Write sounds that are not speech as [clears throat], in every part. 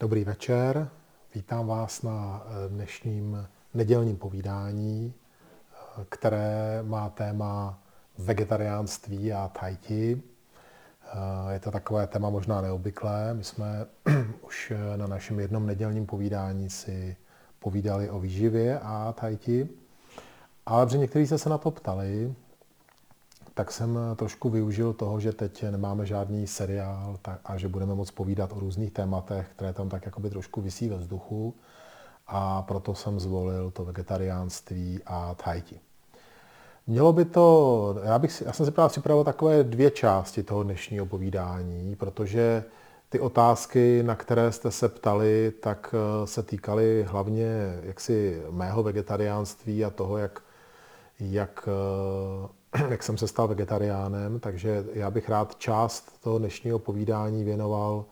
Dobrý večer, vítám vás na eh, dnešním nedělním povídání, eh, které má téma vegetariánství a tajti. Eh, je to takové téma možná neobvyklé. My jsme [clears throat] už na našem jednom nedělním povídání si povídali o výživě a tajti. Ale protože někteří se na to ptali, tak jsem trošku využil toho, že teď nemáme žádný seriál a že budeme moct povídat o různých tématech, které tam tak jakoby trošku visí ve vzduchu. A proto jsem zvolil to vegetariánství a tajti. Mělo by to, já, bych, já jsem si právě připravil takové dvě části toho dnešního povídání, protože ty otázky, na které jste se ptali, tak eh, se týkaly hlavně jaksi mého vegetariánství a toho, jak, jak eh, [clears throat] jak jsem se stal vegetariánem, takže já bych rád část toho dnešního povídání věnoval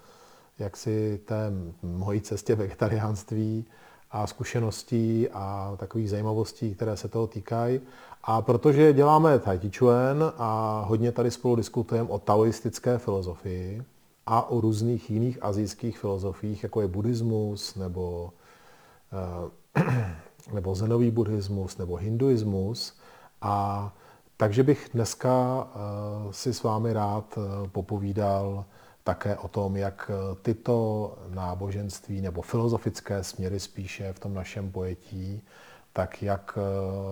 jaksi té mojí cestě vegetariánství a zkušeností a takových zajímavostí, které se toho týkají. A protože děláme Tai Chi Chuan a hodně tady spolu diskutujeme o taoistické filozofii a o různých jiných azijských filozofiích, jako je buddhismus nebo, eh, [clears throat] nebo zenový buddhismus nebo hinduismus. A takže bych dneska eh, si s vámi rád eh, popovídal také o tom, jak eh, tyto náboženství nebo filozofické směry spíše v tom našem pojetí, tak jak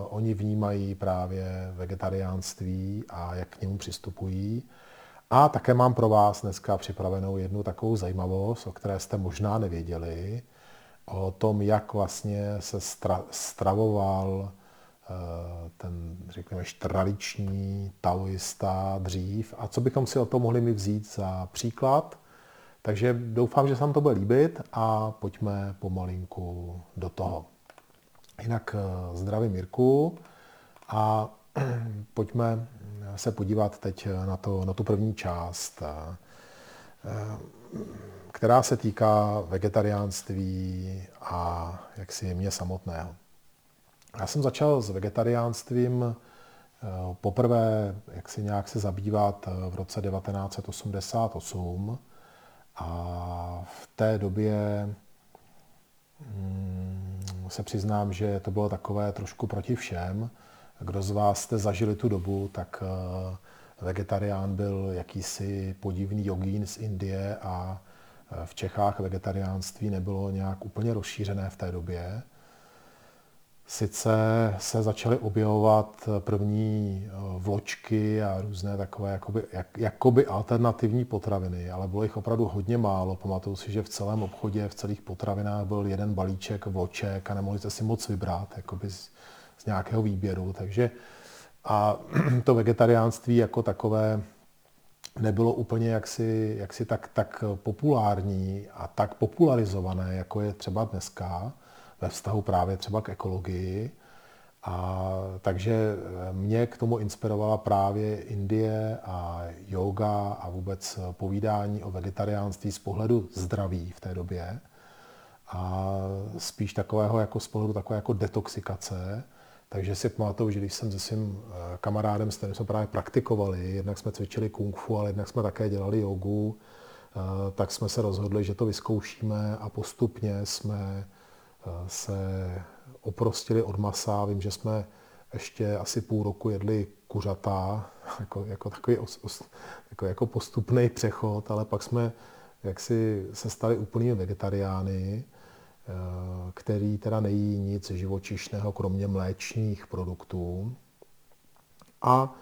oni vnímají právě vegetariánství a jak k němu přistupují. A také mám pro vás dneska připravenou jednu takovou zajímavost, o které jste možná nevěděli, o tom, jak vlastně se stra- stravoval ten, řekněme, tradiční taoista dřív a co bychom si o to mohli mi vzít za příklad. Takže doufám, že se vám to bude líbit a pojďme pomalinku do toho. Jinak eh, zdravím Mirku a [clears throat] pojďme se podívat teď na, to, na tu první část, eh, která se týká vegetariánství a jaksi mě samotného. Já jsem začal s vegetariánstvím eh, poprvé, jak si nějak se zabývat eh, v roce 1988 a v té době mm, se přiznám, že to bylo takové trošku proti všem. Kdo z vás jste zažili tu dobu, tak eh, vegetarián byl jakýsi podivný jogín z Indie a v Čechách vegetariánství nebylo nějak úplně rozšířené v té době. Sice se začaly objevovat první eh, vločky a různé takové jakoby, jak, jakoby alternativní potraviny, ale bylo jich opravdu hodně málo. Pamatuju si, že v celém obchodě, v celých potravinách byl jeden balíček vloček a nemohli jste si moc vybrat jakoby z, z nějakého výběru. Takže a [clears throat] to vegetariánství jako takové nebylo úplně jaksi, jaksi tak, tak populární a tak popularizované, jako je třeba dneska ve vztahu právě třeba k ekologii. A takže mě k tomu inspirovala právě Indie a yoga a vůbec povídání o vegetariánství z pohledu zdraví v té době. A spíš takového jako z pohledu takové jako detoxikace. Takže si pamatuju, že když jsem se svým eh, kamarádem, s kterým jsme právě praktikovali, jednak jsme cvičili kung fu, ale jednak jsme také dělali jogu, eh, tak jsme se rozhodli, že to vyzkoušíme a postupně jsme se oprostili od masa. Vím, že jsme ještě asi půl roku jedli kuřata, [laughs] jako, jako takový os, os, jako, jako postupný přechod, ale pak jsme jaksi se stali úplnými vegetariány, eh, který teda nejí nic živočišného, kromě mléčných produktů. A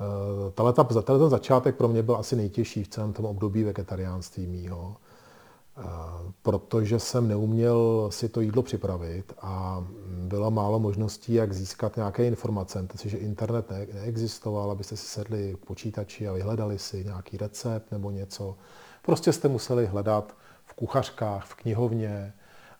eh, tenhle ten začátek pro mě byl asi nejtěžší v celém tom období vegetariánství mýho protože jsem neuměl si to jídlo připravit a bylo málo možností, jak získat nějaké informace. Si, že internet ne- neexistoval, abyste si sedli k počítači a vyhledali si nějaký recept nebo něco. Prostě jste museli hledat v kuchařkách, v knihovně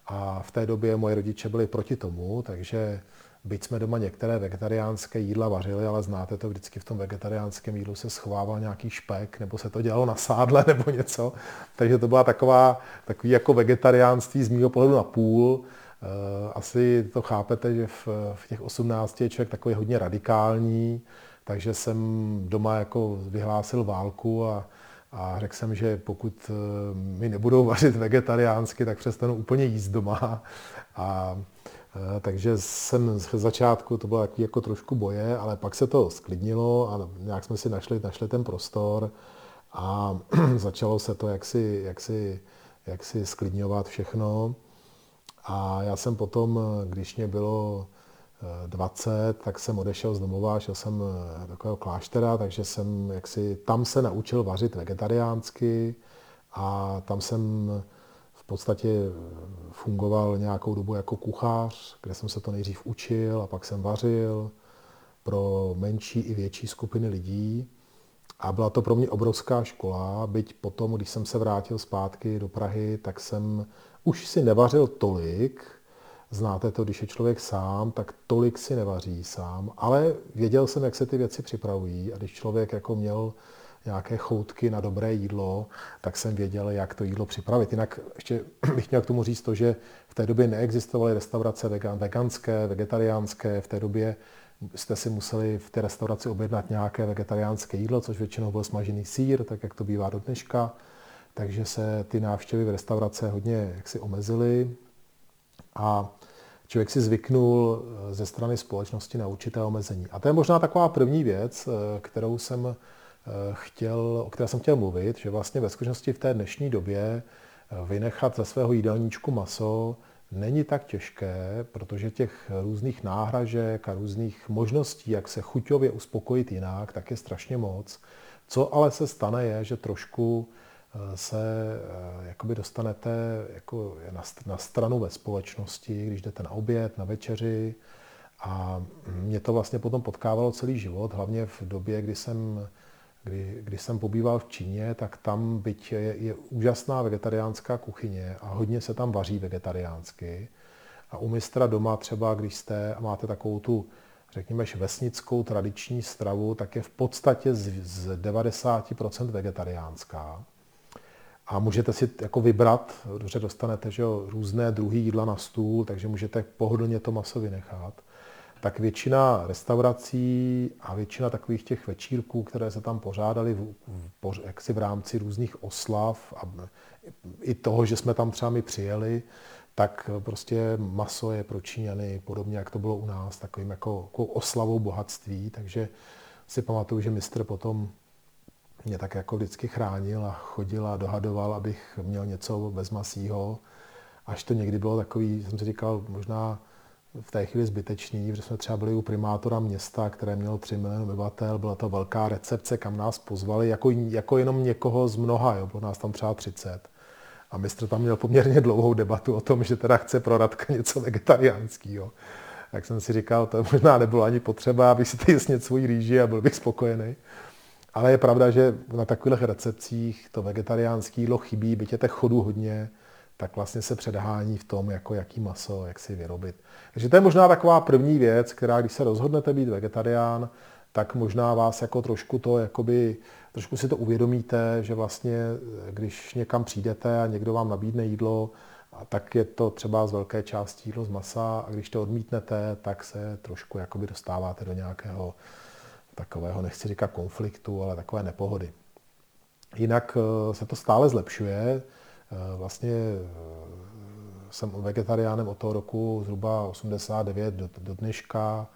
a v té době moje rodiče byli proti tomu, takže Byť jsme doma některé vegetariánské jídla vařili, ale znáte to, vždycky v tom vegetariánském jídlu se schovával nějaký špek, nebo se to dělalo na sádle, [laughs] nebo něco. Takže to byla taková, takový jako vegetariánství z mého pohledu na půl. Eh, asi to chápete, že v, v těch 18 je člověk takový hodně radikální, takže jsem doma jako vyhlásil válku a A řekl jsem, že pokud mi nebudou vařit vegetariánsky, tak přestanu úplně jíst doma. A takže jsem z začátku, to bylo takový jako trošku boje, ale pak se to sklidnilo a nějak jsme si našli, našli ten prostor a [clears throat] začalo se to jaksi, jaksi, jaksi sklidňovat všechno. A já jsem potom, když mě bylo 20, eh, tak jsem odešel z domova, šel jsem eh, do takového kláštera, takže jsem jaksi, tam se naučil vařit vegetariánsky a tam jsem podstatě eh, fungoval nějakou dobu jako kuchař, kde jsem se to nejdřív učil a pak jsem vařil pro menší i větší skupiny lidí. A byla to pro mě obrovská škola, byť potom, když jsem se vrátil zpátky do Prahy, tak jsem už si nevařil tolik, znáte to, když je člověk sám, tak tolik si nevaří sám, ale věděl jsem, jak se ty věci připravují. A když člověk jako měl nějaké choutky na dobré jídlo, tak jsem věděl, jak to jídlo připravit. Jinak ještě [clears throat] bych měl k tomu říct to, že v té době neexistovaly restaurace vegan, veganské, vegetariánské, v té době jste si museli v té restauraci objednat nějaké vegetariánské jídlo, což většinou byl smažený sír, tak jak to bývá do dneška. Takže se ty návštěvy v restaurace hodně jaksi omezily a člověk si zvyknul eh, ze strany společnosti na určité omezení. A to je možná taková první věc, eh, kterou jsem chtěl, o které jsem chtěl mluvit, že vlastně ve skutečnosti v té dnešní době vynechat ze svého jídelníčku maso není tak těžké, protože těch různých náhražek a různých možností, jak se chuťově uspokojit jinak, tak je strašně moc. Co ale se stane je, že trošku eh, se eh, jakoby dostanete jako na stranu ve společnosti, když jdete na oběd, na večeři. A mě to vlastně potom potkávalo celý život, hlavně v době, kdy jsem kdy, když jsem pobýval v Číně, tak tam byť je, je úžasná vegetariánská kuchyně a hodně se tam vaří vegetariánsky. A u mistra doma třeba, když jste a máte takovou tu, řekněme, vesnickou tradiční stravu, tak je v podstatě z, z 90% vegetariánská. A můžete si jako vybrat, dobře dostanete že jo, různé druhy jídla na stůl, takže můžete pohodlně to maso vynechat tak většina restaurací a většina takových těch večírků, které se tam pořádaly v, v, jaksi v rámci různých oslav a i toho, že jsme tam třeba my přijeli, tak prostě maso je pro podobně jak to bylo u nás, takovým jako, jako oslavou bohatství, takže si pamatuju, že mistr potom mě tak jako vždycky chránil a chodil a dohadoval, abych měl něco bez masího. Až to někdy bylo takový, jsem si říkal, možná v té chvíli zbytečný, protože jsme třeba byli u primátora města, které mělo 3 miliony obyvatel, byla to velká recepce, kam nás pozvali, jako, jako jenom někoho z mnoha, jo, bylo nás tam třeba 30. A mistr tam měl poměrně dlouhou debatu o tom, že teda chce pro Radka něco vegetariánského. Tak jsem si říkal, to možná nebylo ani potřeba, abych si tady snět svůj rýži a byl bych spokojený. Ale je pravda, že na takových recepcích to vegetariánské jídlo chybí, byť je těch chodů hodně, tak vlastně se předhání v tom, jako jaký maso, jak si vyrobit. Takže to je možná taková první věc, která když se rozhodnete být vegetarián, tak možná vás jako trošku to, jakoby, trošku si to uvědomíte, že vlastně, když někam přijdete a někdo vám nabídne jídlo, tak je to třeba z velké části jídlo z masa a když to odmítnete, tak se trošku jakoby dostáváte do nějakého takového, nechci říkat konfliktu, ale takové nepohody. Jinak eh, se to stále zlepšuje. Eh, vlastně eh, jsem vegetariánem od toho roku zhruba 89 do, do dneška.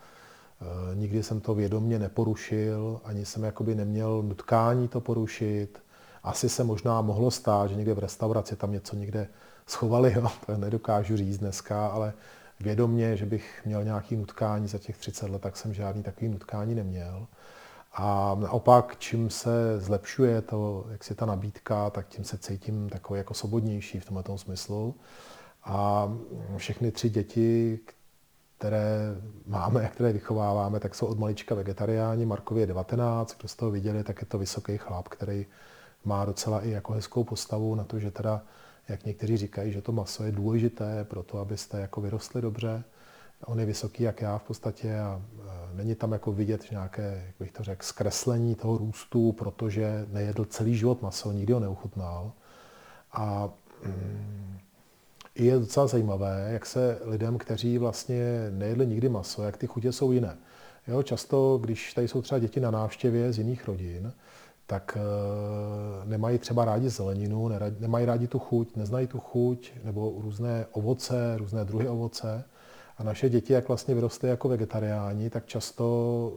Eh, nikdy jsem to vědomně neporušil, ani jsem jakoby neměl nutkání to porušit. Asi se možná mohlo stát, že někde v restauraci tam něco někde schovali, [laughs] jo? to nedokážu říct dneska, ale vědomně, že bych měl nějaký nutkání za těch 30 let, tak jsem žádný takový nutkání neměl. A naopak, čím se zlepšuje to, jak si ta nabídka, tak tím se cítím takový jako svobodnější v tomhle smyslu. A všechny tři děti, které máme, které vychováváme, tak jsou od malička vegetariáni. Markově je 19, kdo z toho viděli, tak je to vysoký chlap, který má docela i jako hezkou postavu na to, že teda, jak někteří říkají, že to maso je důležité pro to, abyste jako vyrostli dobře. On je vysoký jak já v podstatě a není tam jako vidět nějaké, jak bych to řekl, zkreslení toho růstu, protože nejedl celý život maso, nikdy ho neuchutnal. A mm, je docela zajímavé, jak se lidem, kteří vlastně nejedli nikdy maso, jak ty chutě jsou jiné. Jo, často, když tady jsou třeba děti na návštěvě z jiných rodin, tak nemají třeba rádi zeleninu, nemají rádi tu chuť, neznají tu chuť, nebo různé ovoce, různé druhy ovoce. A naše děti, jak vlastně vyrostly jako vegetariáni, tak často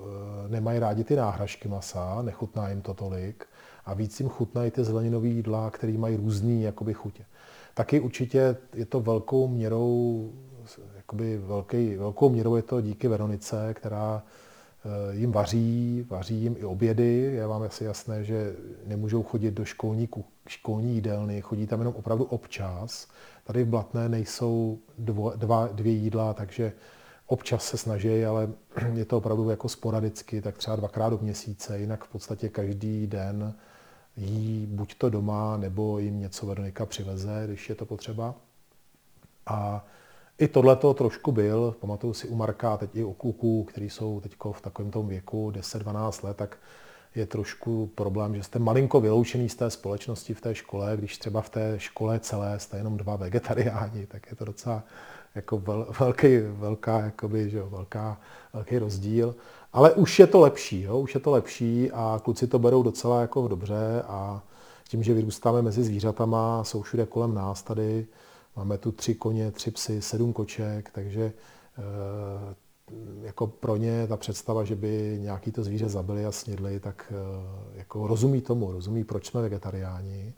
nemají rádi ty náhražky masa, nechutná jim to tolik a víc jim chutnají ty zeleninové jídla, které mají různý jakoby chutě. Taky určitě je to velkou měrou, jakoby velký, velkou měrou je to díky Veronice, která eh, jim vaří, vaří jim i obědy. Je vám asi jasné, že nemůžou chodit do školní, školní jídelny, chodí tam jenom opravdu občas. Tady v Blatné nejsou dvo, dva, dvě jídla, takže občas se snaží, ale [clears throat] je to opravdu jako sporadicky, tak třeba dvakrát do měsíce, jinak v podstatě každý den jí buď to doma, nebo jim něco Veronika přiveze, když je to potřeba. A i tohle to trošku byl, pamatuju si u Marka, teď i u kluků, kteří jsou teď v takovém tom věku 10-12 let, tak je trošku problém, že jste malinko vyloučený z té společnosti v té škole, když třeba v té škole celé jste jenom dva vegetariáni, tak je to docela jako vel, velký, velká, jakoby, že jo, velká, velký rozdíl. Ale už je to lepší, jo? už je to lepší a kluci to berou docela jako dobře a tím, že vyrůstáme mezi zvířatama, jsou všude kolem nás tady, máme tu tři koně, tři psy, sedm koček, takže eh, jako pro ně ta představa, že by nějaký to zvíře zabili a snědli, tak eh, jako rozumí tomu, rozumí, proč jsme vegetariáni.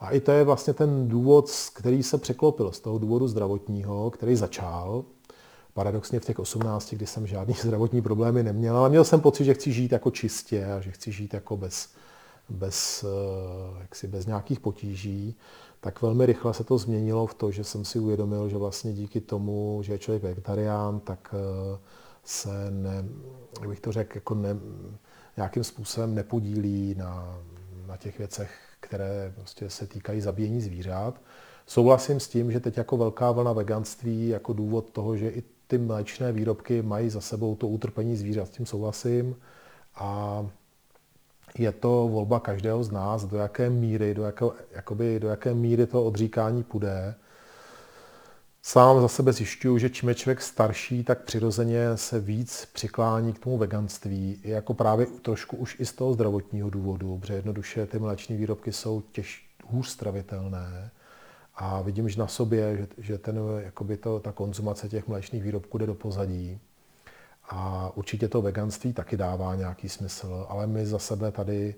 A i to je vlastně ten důvod, který se překlopil z toho důvodu zdravotního, který začal, paradoxně v těch 18, kdy jsem žádný [laughs] zdravotní problémy neměl, ale měl jsem pocit, že chci žít jako čistě a že chci žít jako bez, bez, eh, jaksi bez nějakých potíží, tak velmi rychle se to změnilo v to, že jsem si uvědomil, že vlastně díky tomu, že je člověk vegetarián, tak eh, se, ne, jak bych to řekl, jako ne, nějakým způsobem nepodílí na, na těch věcech, které prostě se týkají zabíjení zvířat. Souhlasím s tím, že teď jako velká vlna veganství, jako důvod toho, že i ty mléčné výrobky mají za sebou to utrpení zvířat, s tím souhlasím. A je to volba každého z nás, do jaké míry, do, jaké, jakoby, do jaké míry to odříkání půjde. Sám za sebe zjišťuju, že čím je člověk starší, tak přirozeně se víc přiklání k tomu veganství, jako právě trošku už i z toho zdravotního důvodu, protože jednoduše ty mléčné výrobky jsou těž, hůř stravitelné a vidím že na sobě, že, že ten, jakoby to, ta konzumace těch mléčných výrobků jde do pozadí. A určitě to veganství taky dává nějaký smysl, ale my za sebe tady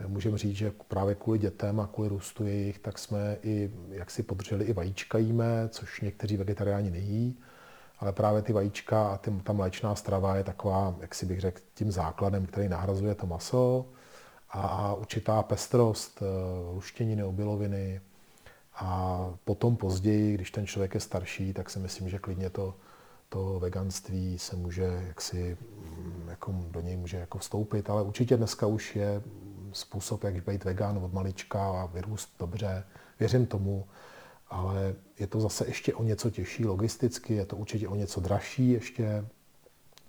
eh, můžeme říct, že právě kvůli dětem a kvůli růstu jejich, tak jsme i, jak si podrželi, i vajíčka jíme, což někteří vegetariáni nejí, ale právě ty vajíčka a ty, ta mléčná strava je taková, jak si bych řekl, tím základem, který nahrazuje to maso. A, a určitá pestrost, eh, luštěniny, obiloviny, a potom později, když ten člověk je starší, tak si myslím, že klidně to, to veganství se může jaksi, mm, jako do něj může jako vstoupit, ale určitě dneska už je způsob, jak být vegan od malička a vyrůst dobře. Věřím tomu, ale je to zase ještě o něco těžší logisticky, je to určitě o něco dražší ještě.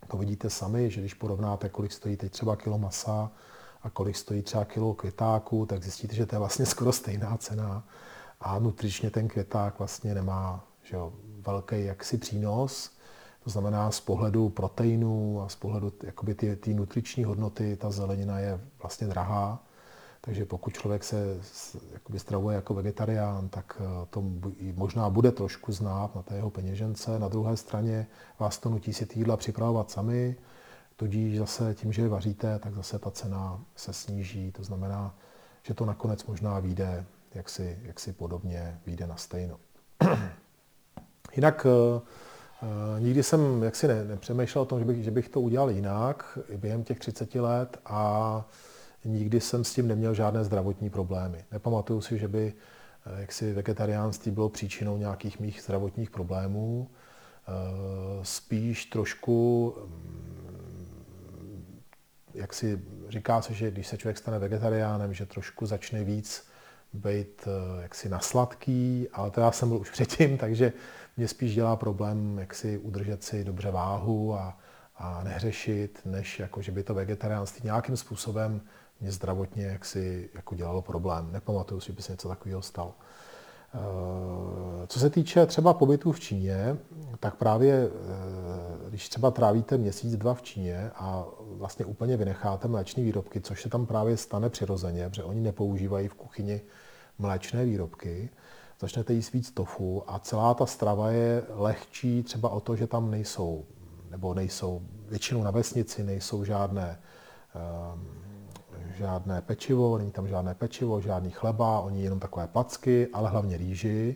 To vidíte sami, že když porovnáte, kolik stojí teď třeba kilo masa a kolik stojí třeba kilo květáku, tak zjistíte, že to je vlastně [laughs] skoro stejná cena a nutričně ten květák vlastně nemá že jo, velký jaksi přínos. To znamená z pohledu proteinů a z pohledu jakoby ty, ty nutriční hodnoty, ta zelenina je vlastně drahá. Takže pokud člověk se jakoby stravuje jako vegetarián, tak eh, to možná bude trošku znát na té jeho peněžence. Na druhé straně vás to nutí si ty jídla připravovat sami, tudíž zase tím, že je vaříte, tak zase ta cena se sníží. To znamená, že to nakonec možná vyjde jak si, jak si podobně vyjde na stejno. [clears throat] Jinak uh, nikdy jsem jaksi ne, nepřemýšlel o tom, že bych, že bych to udělal jinak během těch 30 let a nikdy jsem s tím neměl žádné zdravotní problémy. Nepamatuju si, že by eh, jaksi vegetariánství bylo příčinou nějakých mých zdravotních problémů. Spíš trošku, mm, jak si říká se, že když se člověk stane vegetariánem, že trošku začne víc být eh, jaksi na sladký, ale to já jsem byl už předtím, [laughs] takže mě spíš dělá problém, jak si udržet si dobře váhu a, a nehřešit, než jako, že by to vegetariánství nějakým způsobem mě zdravotně jaksi jako dělalo problém. Nepamatuju si, že by se něco takového stalo. Eh, co se týče třeba pobytu v Číně, tak právě, eh, když třeba trávíte měsíc, dva v Číně a vlastně úplně vynecháte mléčné výrobky, což se tam právě stane přirozeně, protože oni nepoužívají v kuchyni mléčné výrobky, začnete jíst víc tofu a celá ta strava je lehčí třeba o to, že tam nejsou, nebo nejsou, většinou na vesnici nejsou žádné, um, žádné pečivo, není tam žádné pečivo, žádný chleba, oni jenom takové placky, ale hlavně rýži.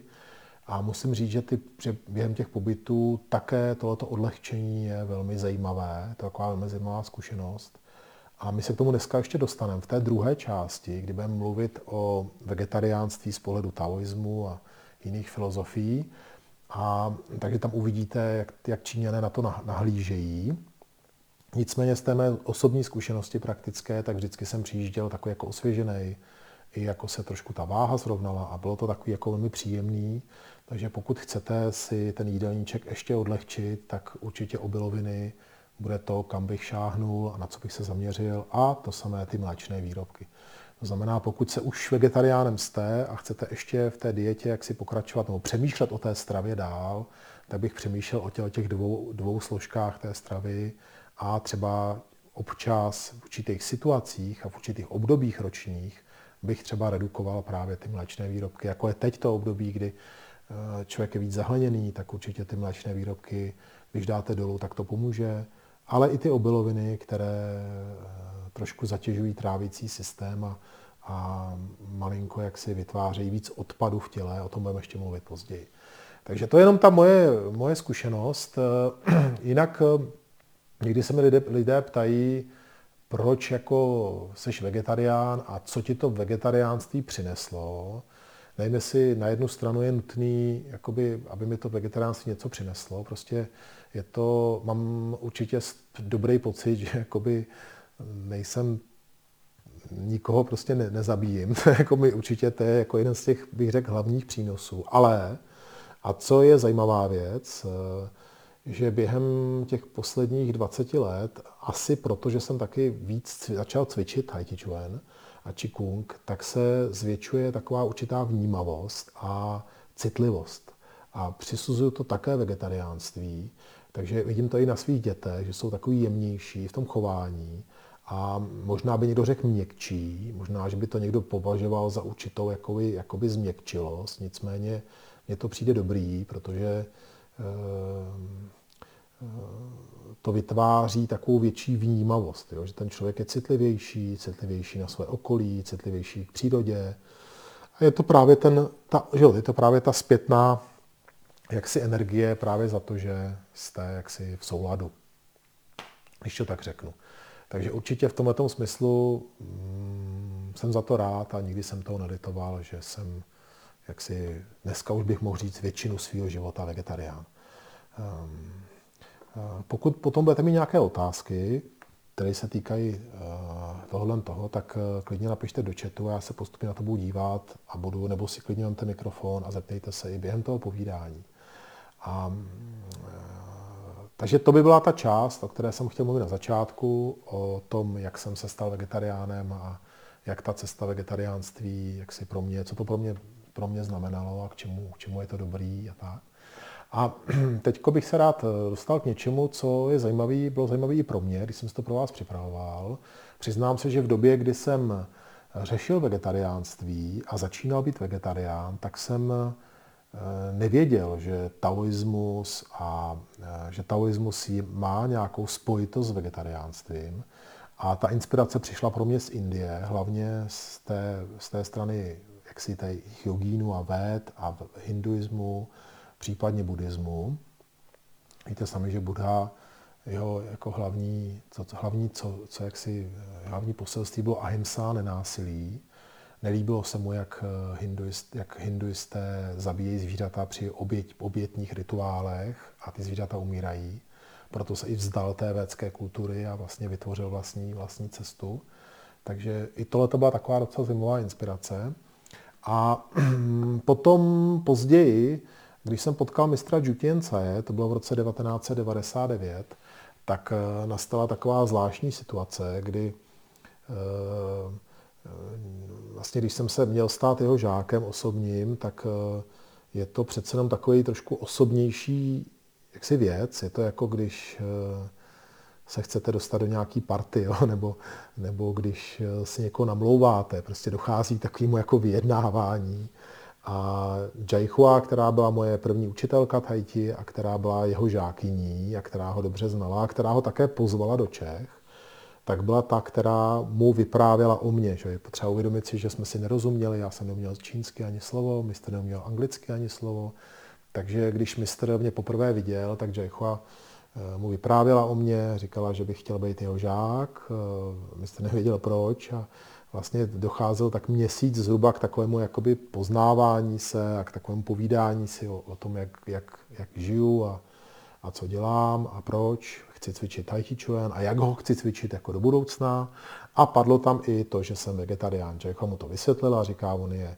A musím říct, že ty, během těch pobytů také tohoto odlehčení je velmi zajímavé, to je taková velmi zajímavá zkušenost. A my se k tomu dneska ještě dostaneme v té druhé části, kdy budeme mluvit o vegetariánství z pohledu taoismu a jiných filozofií. A takže tam uvidíte, jak, jak Číňané na to nahlížejí. Nicméně z té mé osobní zkušenosti praktické, tak vždycky jsem přijížděl takový jako osvěžený, i jako se trošku ta váha zrovnala a bylo to takový jako velmi příjemný. Takže pokud chcete si ten jídelníček ještě odlehčit, tak určitě obiloviny bude to, kam bych šáhnul a na co bych se zaměřil a to samé ty mléčné výrobky. To znamená, pokud se už vegetariánem jste a chcete ještě v té dietě jak si pokračovat nebo přemýšlet o té stravě dál, tak bych přemýšlel o těch dvou, dvou složkách té stravy a třeba občas v určitých situacích a v určitých obdobích ročních bych třeba redukoval právě ty mléčné výrobky. Jako je teď to období, kdy eh, člověk je víc zahleněný, tak určitě ty mléčné výrobky, když dáte dolů, tak to pomůže. Ale i ty obiloviny, které eh, trošku zatěžují trávicí systém a, a malinko jak si vytvářejí víc odpadu v těle, o tom budeme ještě mluvit později. Takže to je jenom ta moje, moje zkušenost. Eh, [clears throat] jinak někdy se mi lidé, lidé ptají, proč jako seš vegetarián a co ti to vegetariánství přineslo. Nevím, jestli na jednu stranu je nutný, jakoby, aby mi to vegetariánství něco přineslo. Prostě je to, mám určitě dobrý pocit, [laughs] že jakoby nejsem nikoho prostě ne, nezabíjím. [laughs] Jako mi určitě to je jako jeden z těch, bych řekl, hlavních přínosů. Ale, a co je zajímavá věc, že během těch posledních 20 let, asi proto, že jsem taky víc začal cvičit Tai Chi Chuan a Qigong, tak se zvětšuje taková určitá vnímavost a citlivost. A přisuzuju to také vegetariánství, takže vidím to i na svých dětech, že jsou takový jemnější v tom chování a možná by někdo řekl měkčí, možná, že by to někdo považoval za určitou jakoby, jakoby změkčilost, nicméně mně to přijde dobrý, protože Ehm, to vytváří takovou větší vnímavost, jo? že ten člověk je citlivější, citlivější na své okolí, citlivější k přírodě. A je to právě, ten, ta, že jo, je to právě ta zpětná jaksi energie právě za to, že jste jaksi v souladu, když to tak řeknu. Takže určitě v tomto smyslu mm, jsem za to rád a nikdy jsem toho neditoval, že jsem jak si dneska už bych mohl říct většinu svého života vegetarián. Eh, pokud potom budete mít nějaké otázky, které se týkají eh, tohohle toho, tak eh, klidně napište do chatu a já se postupně na to budu dívat a budu, nebo si klidně ten mikrofon a zeptejte se i během toho povídání. A, takže to by byla ta část, o které jsem chtěl mluvit na začátku, o tom, jak jsem se stal vegetariánem a jak ta cesta vegetariánství, jak si pro mě, co to pro mě pro mě znamenalo a k čemu, k čemu je to dobrý a tak. A [clears throat] teď bych se rád eh, dostal k něčemu, co je zajímavý, bylo zajímavé i pro mě, když jsem si to pro vás připravoval. Přiznám se, že v době, kdy jsem řešil vegetariánství a začínal být vegetarián, tak jsem nevěděl, že taoismus a eh, že taoismus má nějakou spojitost s vegetariánstvím. A ta inspirace přišla pro mě z Indie, hlavně z té, z té strany jaksi těch jogínů a véd a hinduismu, případně buddhismu. Víte sami, že Buddha, jeho jako hlavní, co, co, hlavní, co, co jaksi, hlavní poselství bylo ahimsa, nenásilí. Nelíbilo se mu, jak, hinduist, jak hinduisté zabíjejí zvířata při oběť, obětních rituálech a ty zvířata umírají. Proto se i vzdal té védské kultury a vlastně vytvořil vlastní, vlastní cestu. Takže i tohle to byla taková docela zajímavá inspirace. A [clears throat] potom později, když jsem potkal mistra Jutience, to bylo v roce 1999, tak eh, nastala taková zvláštní situace, kdy eh, vlastně když jsem se měl stát jeho žákem osobním, tak eh, je to přece jenom takový trošku osobnější jaksi věc. Je to jako když eh, se chcete dostat do nějaký party, jo? [laughs] Nebo, nebo když eh, si někoho namlouváte, prostě dochází k takovému jako vyjednávání. A Jaihua, která byla moje první učitelka Tahiti a která byla jeho žákyní a která ho dobře znala a která ho také pozvala do Čech, tak byla ta, která mu vyprávěla o mně. Že je potřeba uvědomit si, že jsme si nerozuměli, já jsem neuměl čínsky ani slovo, mistr neuměl anglicky ani slovo. Takže když mistr mě poprvé viděl, tak Jaihua eh, mu vyprávěla o mě, říkala, že bych chtěl být jeho žák, eh, mistr nevěděl proč a vlastně docházel tak měsíc zhruba k takovému jakoby poznávání se a k takovému povídání si o, o tom, jak, jak, jak žiju a, a co dělám a proč chci cvičit Tai Chi Chuan a jak ho chci cvičit jako do budoucna. A padlo tam i to, že jsem vegetarián. Jack mu to vysvětlila, říká, on je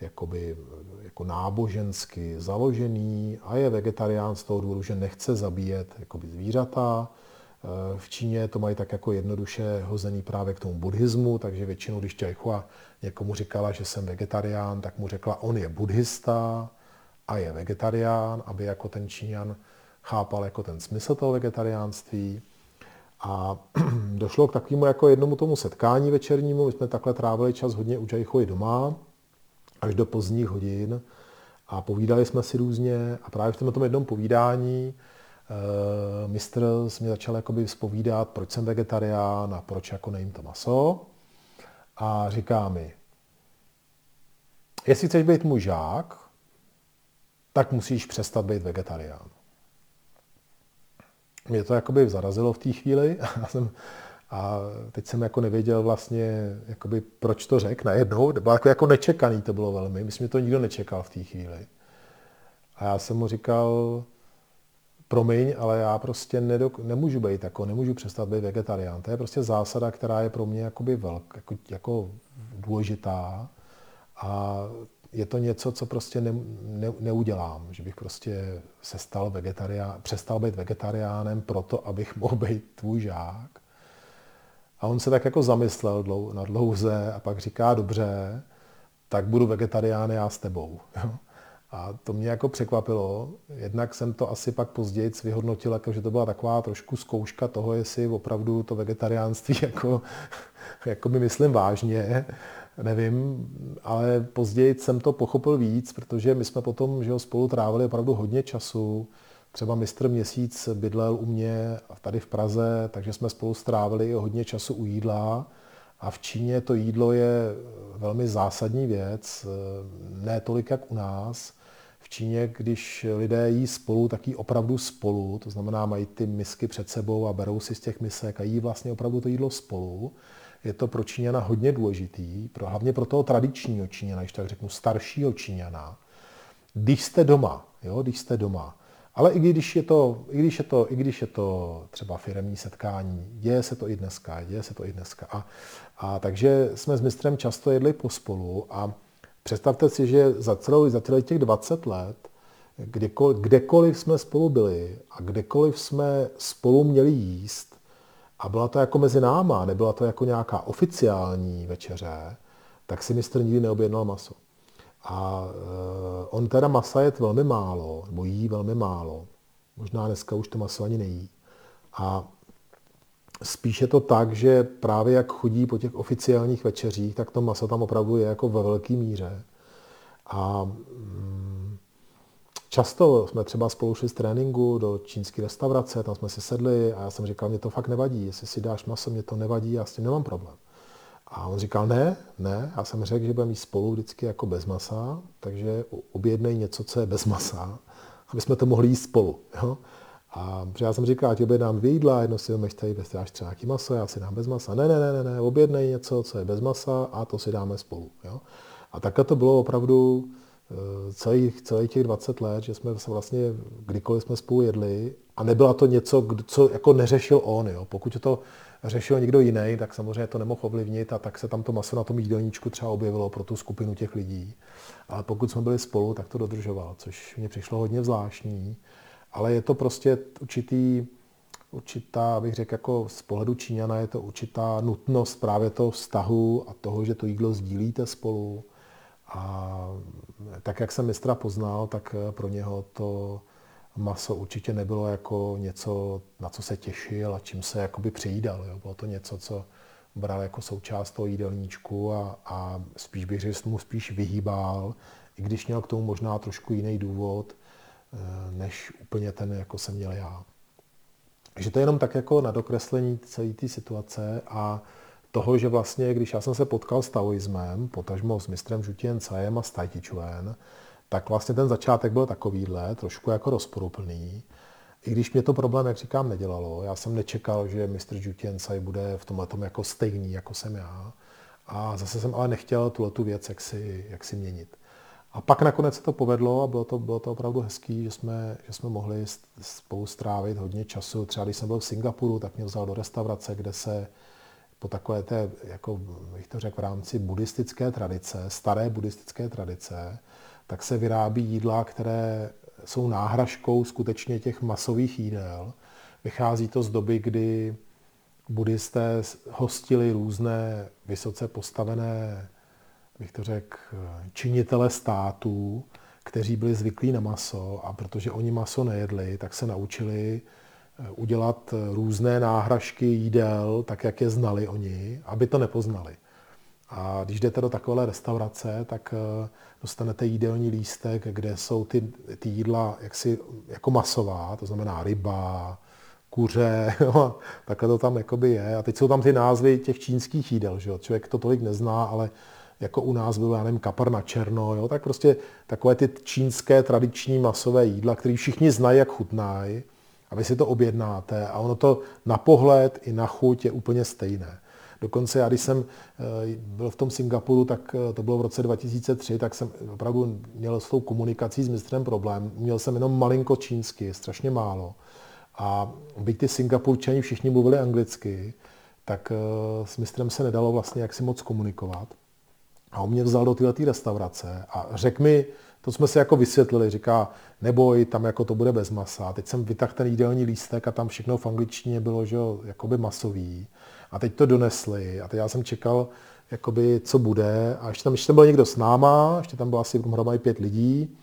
jakoby, jako nábožensky založený a je vegetarián z toho důvodu, že nechce zabíjet jakoby zvířata. Eh, v Číně to mají tak jako jednoduše hozený právě k tomu buddhismu, takže většinou, když Čajchua někomu říkala, že jsem vegetarián, tak mu řekla, on je buddhista a je vegetarián, aby jako ten Číňan chápal jako ten smysl toho vegetariánství. A [clears throat] došlo k takovému jako jednomu tomu setkání večernímu. My jsme takhle trávili čas hodně u Jaichoi doma, až do pozdních hodin. A povídali jsme si různě. A právě v tom jednom povídání uh, mistr mě začal jakoby vzpovídat, proč jsem vegetarián a proč jako nejím to maso. A říká mi, jestli chceš být můj žák, tak musíš přestat být vegetarián mě to jakoby zarazilo v té chvíli. [laughs] A, jsem, a teď jsem jako nevěděl vlastně, jakoby, proč to řekl najednou. Bylo jako, jako nečekaný to bylo velmi. Myslím, že to nikdo nečekal v té chvíli. A já jsem mu říkal, promiň, ale já prostě nedok- nemůžu být, jako, nemůžu přestat být vegetarián. To je prostě zásada, která je pro mě jakoby velk, jako, jako důležitá. A je to něco, co prostě ne, ne, neudělám, že bych prostě se stal vegetarián, přestal být vegetariánem proto, abych [laughs] mohl být tvůj žák. A on se tak jako zamyslel dlou, na dlouze a pak říká, dobře, tak budu vegetarián já s tebou. [laughs] A to mě jako překvapilo. Jednak jsem to asi pak později vyhodnotil, jako, že to byla taková trošku zkouška toho, jestli opravdu to vegetariánství [laughs] jako, jako my myslím vážně nevím, ale později jsem to pochopil víc, protože my jsme potom že ho, spolu trávili opravdu hodně času. Třeba mistr měsíc bydlel u mě tady v Praze, takže jsme spolu strávili hodně času u jídla. A v Číně to jídlo je velmi zásadní věc, ne tolik jak u nás. V Číně, když lidé jí spolu, tak jí opravdu spolu, to znamená mají ty misky před sebou a berou si z těch misek a jí vlastně opravdu to jídlo spolu je to pro Číňana hodně důležitý, pro, hlavně pro toho tradičního Číňana, když tak řeknu staršího Číňana, když jste doma, jo, když jste doma. Ale i když je to, i když je to, i když je to třeba firemní setkání, děje se to i dneska, děje se to i dneska. A, a takže jsme s mistrem často jedli pospolu a představte si, že za celou, za celých těch 20 let, kdekoliv, kdekoliv jsme spolu byli a kdekoliv jsme spolu měli jíst, a byla to jako mezi náma, nebyla to jako nějaká oficiální večeře, tak si mistr nikdy neobjednal maso. A uh, on teda masa je velmi málo, nebo jí velmi málo. Možná dneska už to maso ani nejí. A spíše to tak, že právě jak chodí po těch oficiálních večeřích, tak to maso tam opravdu je jako ve velké míře. A um, Často jsme třeba spolu šli z tréninku do čínské restaurace, tam jsme si sedli a já jsem říkal, mě to fakt nevadí, jestli si dáš maso, mě to nevadí, já s tím nemám problém. A on říkal, ne, ne, já jsem řekl, že budeme mít spolu vždycky jako bez masa, takže objednej něco, co je bez masa, aby jsme to mohli jíst spolu. Jo? A já jsem říkal, ať objednám dvě jídla, jedno si vemeš tady, dáš třeba nějaký maso, já si dám bez masa. Ne, ne, ne, ne, ne, objednej něco, co je bez masa a to si dáme spolu. Jo? A takhle to bylo opravdu celých, celých těch 20 let, že jsme se vlastně, kdykoliv jsme spolu jedli, a nebyla to něco, co jako neřešil on. Jo. Pokud to řešil někdo jiný, tak samozřejmě to nemohl ovlivnit a tak se tam to maso na tom jídelníčku třeba objevilo pro tu skupinu těch lidí. Ale pokud jsme byli spolu, tak to dodržoval, což mě přišlo hodně zvláštní. Ale je to prostě určitý, určitá, bych řekl, jako z pohledu Číňana je to určitá nutnost právě toho vztahu a toho, že to jídlo sdílíte spolu, a tak, jak jsem mistra poznal, tak pro něho to maso určitě nebylo jako něco, na co se těšil a čím se jakoby přejídal. Jo. Bylo to něco, co bral jako součást toho jídelníčku a, a spíš bych řekl, mu spíš vyhýbal, i když měl k tomu možná trošku jiný důvod, eh, než úplně ten, jako jsem měl já. Takže to je jenom tak jako na dokreslení celé té situace a toho, že vlastně, když já jsem se potkal s taoismem, potažmo s mistrem Žutien Cajem a s Tai tak vlastně ten začátek byl takovýhle, trošku jako rozporuplný. I když mě to problém, jak říkám, nedělalo. Já jsem nečekal, že mistr Jutien Cai bude v tomhle tom jako stejný, jako jsem já. A zase jsem ale nechtěl tuhle tu věc jak si, jak si měnit. A pak nakonec se to povedlo a bylo to, bylo to opravdu hezký, že jsme, že jsme mohli spolu strávit hodně času. Třeba když jsem byl v Singapuru, tak mě vzal do restaurace, kde se po takové té, jako bych to řekl, v rámci buddhistické tradice, staré buddhistické tradice, tak se vyrábí jídla, které jsou náhražkou skutečně těch masových jídel. Vychází to z doby, kdy buddhisté hostili různé vysoce postavené, bych to řekl, činitele států, kteří byli zvyklí na maso a protože oni maso nejedli, tak se naučili udělat různé náhražky jídel, tak jak je znali oni, aby to nepoznali. A když jdete do takové restaurace, tak eh, dostanete jídelní lístek, kde jsou ty, ty jídla jaksi, jako masová, to znamená ryba, kuře, [laughs] jo, takhle to tam jakoby je. A teď jsou tam ty názvy těch čínských jídel, že jo. Člověk to tolik nezná, ale jako u nás bylo, já nevím, kapar na černo, jo, tak prostě takové ty čínské tradiční masové jídla, které všichni znají, jak chutnají, a vy si to objednáte a ono to na pohled i na chuť je úplně stejné. Dokonce já, když jsem eh, byl v tom Singapuru, tak eh, to bylo v roce 2003, tak jsem opravdu měl s tou komunikací s mistrem problém. Měl jsem jenom malinko čínsky, strašně málo. A byť ty Singapurčani všichni mluvili anglicky, tak eh, s mistrem se nedalo vlastně jaksi moc komunikovat. A on mě vzal do této restaurace a řekl mi, to jsme si jako vysvětlili, říká, neboj, tam jako to bude bez masa. Teď jsem vytahl ten jídelní lístek a tam všechno v angličtině bylo, že jakoby masový. A teď to donesli a teď já jsem čekal, jakoby, co bude. A ještě tam, ještě tam byl někdo s náma, ještě tam bylo asi hromady pět lidí,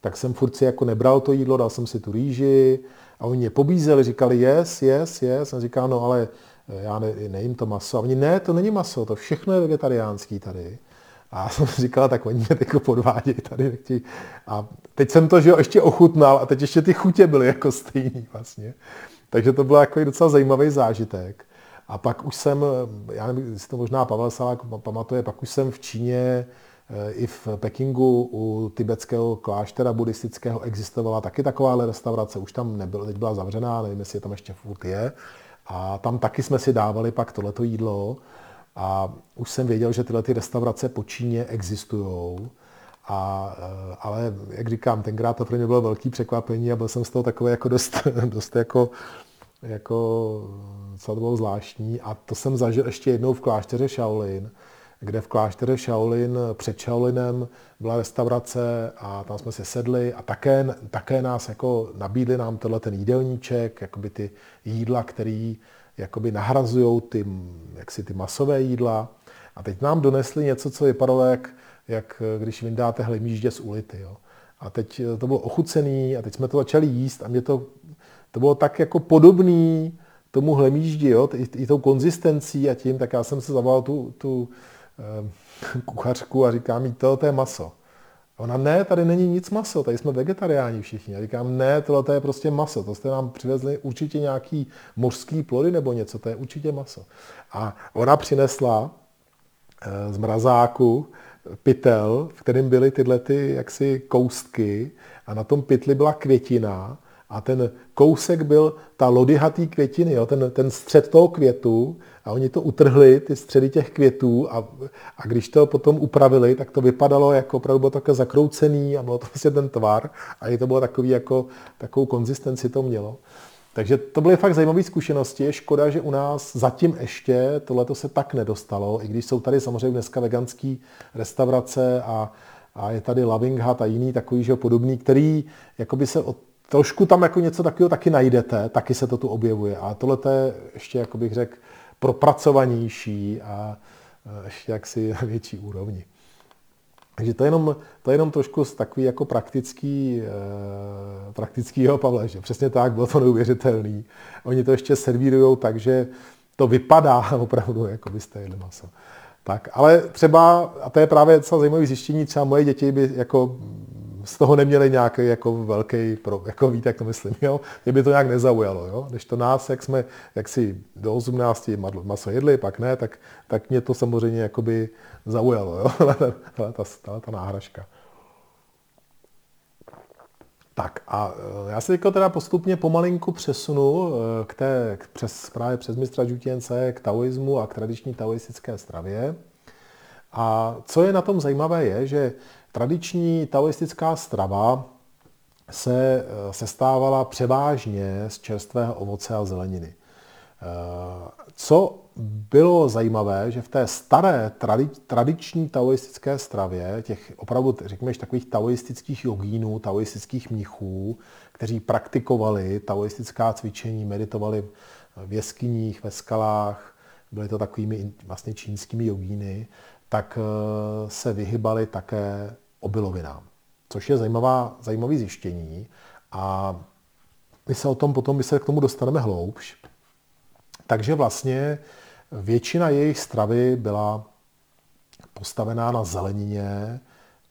tak jsem furt si jako nebral to jídlo, dal jsem si tu rýži a oni mě pobízeli, říkali yes, yes, yes. A říkal, no ale eh, já ne, nejím to maso. A oni, ne, to není maso, to všechno je vegetariánský tady. A já jsem říkal, tak oni mě jako podvádějí tady. Nechtějí. A teď jsem to, že jo, ještě ochutnal a teď ještě ty chutě byly jako stejný vlastně. Takže to byl jako docela zajímavý zážitek. A pak už jsem, já nevím, jestli to možná Pavel Salák pamatuje, pak už jsem v Číně eh, i v Pekingu u tibetského kláštera buddhistického existovala taky taková restaurace, už tam nebyla, teď byla zavřená, nevím, jestli je tam ještě furt je. A tam taky jsme si dávali pak tohleto jídlo. A už jsem věděl, že tyhle ty restaurace po Číně existují. A, eh, ale jak říkám, tenkrát to pro mě bylo velký překvapení a byl jsem z toho takový jako dost, [laughs] dost jako jako co to bylo zvláštní. A to jsem zažil ještě jednou v klášteře Shaolin, kde v klášteře Shaolin před Shaolinem byla restaurace a tam jsme se sedli a také, také nás jako nabídli nám tenhle ten jídelníček, jakoby ty jídla, který jakoby nahrazují ty, jaksi ty masové jídla. A teď nám donesli něco, co vypadalo jak, jak když vyndáte hlemíždě z ulity. Jo. A teď to bylo ochucený a teď jsme to začali jíst a mě to to bylo tak jako podobný tomu hlemíždi, jo, i, i tou konzistencí a tím, tak já jsem se zavolal tu, tu eh, [laughs] kuchařku a říkám jí, to, to je maso. A ona, ne, tady není nic maso, tady jsme vegetariáni všichni. A říkám, ne, tohle je prostě maso, to jste nám přivezli určitě nějaký mořský plody nebo něco, to je určitě maso. A ona přinesla eh, z mrazáku pytel, v kterém byly tyhle ty jaksi koustky a na tom pytli byla květina a ten kousek byl ta lodyhatý květiny, jo, ten, ten střed toho květu a oni to utrhli, ty středy těch květů a, a když to potom upravili, tak to vypadalo jako opravdu bylo také zakroucený a bylo to vlastně [laughs] ten tvar a i to bylo takový jako, takovou konzistenci to mělo. Takže to byly fakt zajímavé zkušenosti. Je škoda, že u nás zatím ještě tohle se tak nedostalo, i když jsou tady samozřejmě dneska veganské restaurace a, a je tady Loving Hut a jiný takový, že podobný, který jakoby se od trošku tam jako něco takového taky najdete, taky se to tu objevuje. A tohle je ještě, jako bych řekl, propracovanější a ještě jaksi na [laughs] větší úrovni. Takže to je jenom, to je jenom trošku z takový jako praktický, eh, praktického Pavla, že přesně tak, bylo to neuvěřitelný. Oni to ještě servírují tak, že to vypadá [laughs] opravdu, jako byste jedli maso. Tak, ale třeba, a to je právě docela zajímavé zjištění, třeba moje děti by jako z toho neměli nějaký jako velký, pro, jako víte, jak to myslím, jo? Mě by to nějak nezaujalo, jo? Když to nás, jak jsme, jak si do 18 maso jedli, pak ne, tak, tak mě to samozřejmě jakoby zaujalo, jo? [laughs] ta, ta, ta, ta náhražka. Tak a e, já se teďka teda postupně pomalinku přesunu e, k té, k přes, právě přes mistra Žutěnce k taoismu a k tradiční taoistické stravě. A co je na tom zajímavé je, že tradiční taoistická strava se e, sestávala převážně z čerstvého ovoce a zeleniny. Co bylo zajímavé, že v té staré tradi- tradiční taoistické stravě, těch opravdu, řekněme, takových taoistických jogínů, taoistických mnichů, kteří praktikovali taoistická cvičení, meditovali v jeskyních, ve skalách, byly to takovými vlastně čínskými jogíny, tak eh, se vyhybali také obilovinám, což je zajímavá, zajímavý zjištění a my se o tom potom, my se k tomu dostaneme hloubš. Takže vlastně Většina jejich stravy byla postavená na zelenině,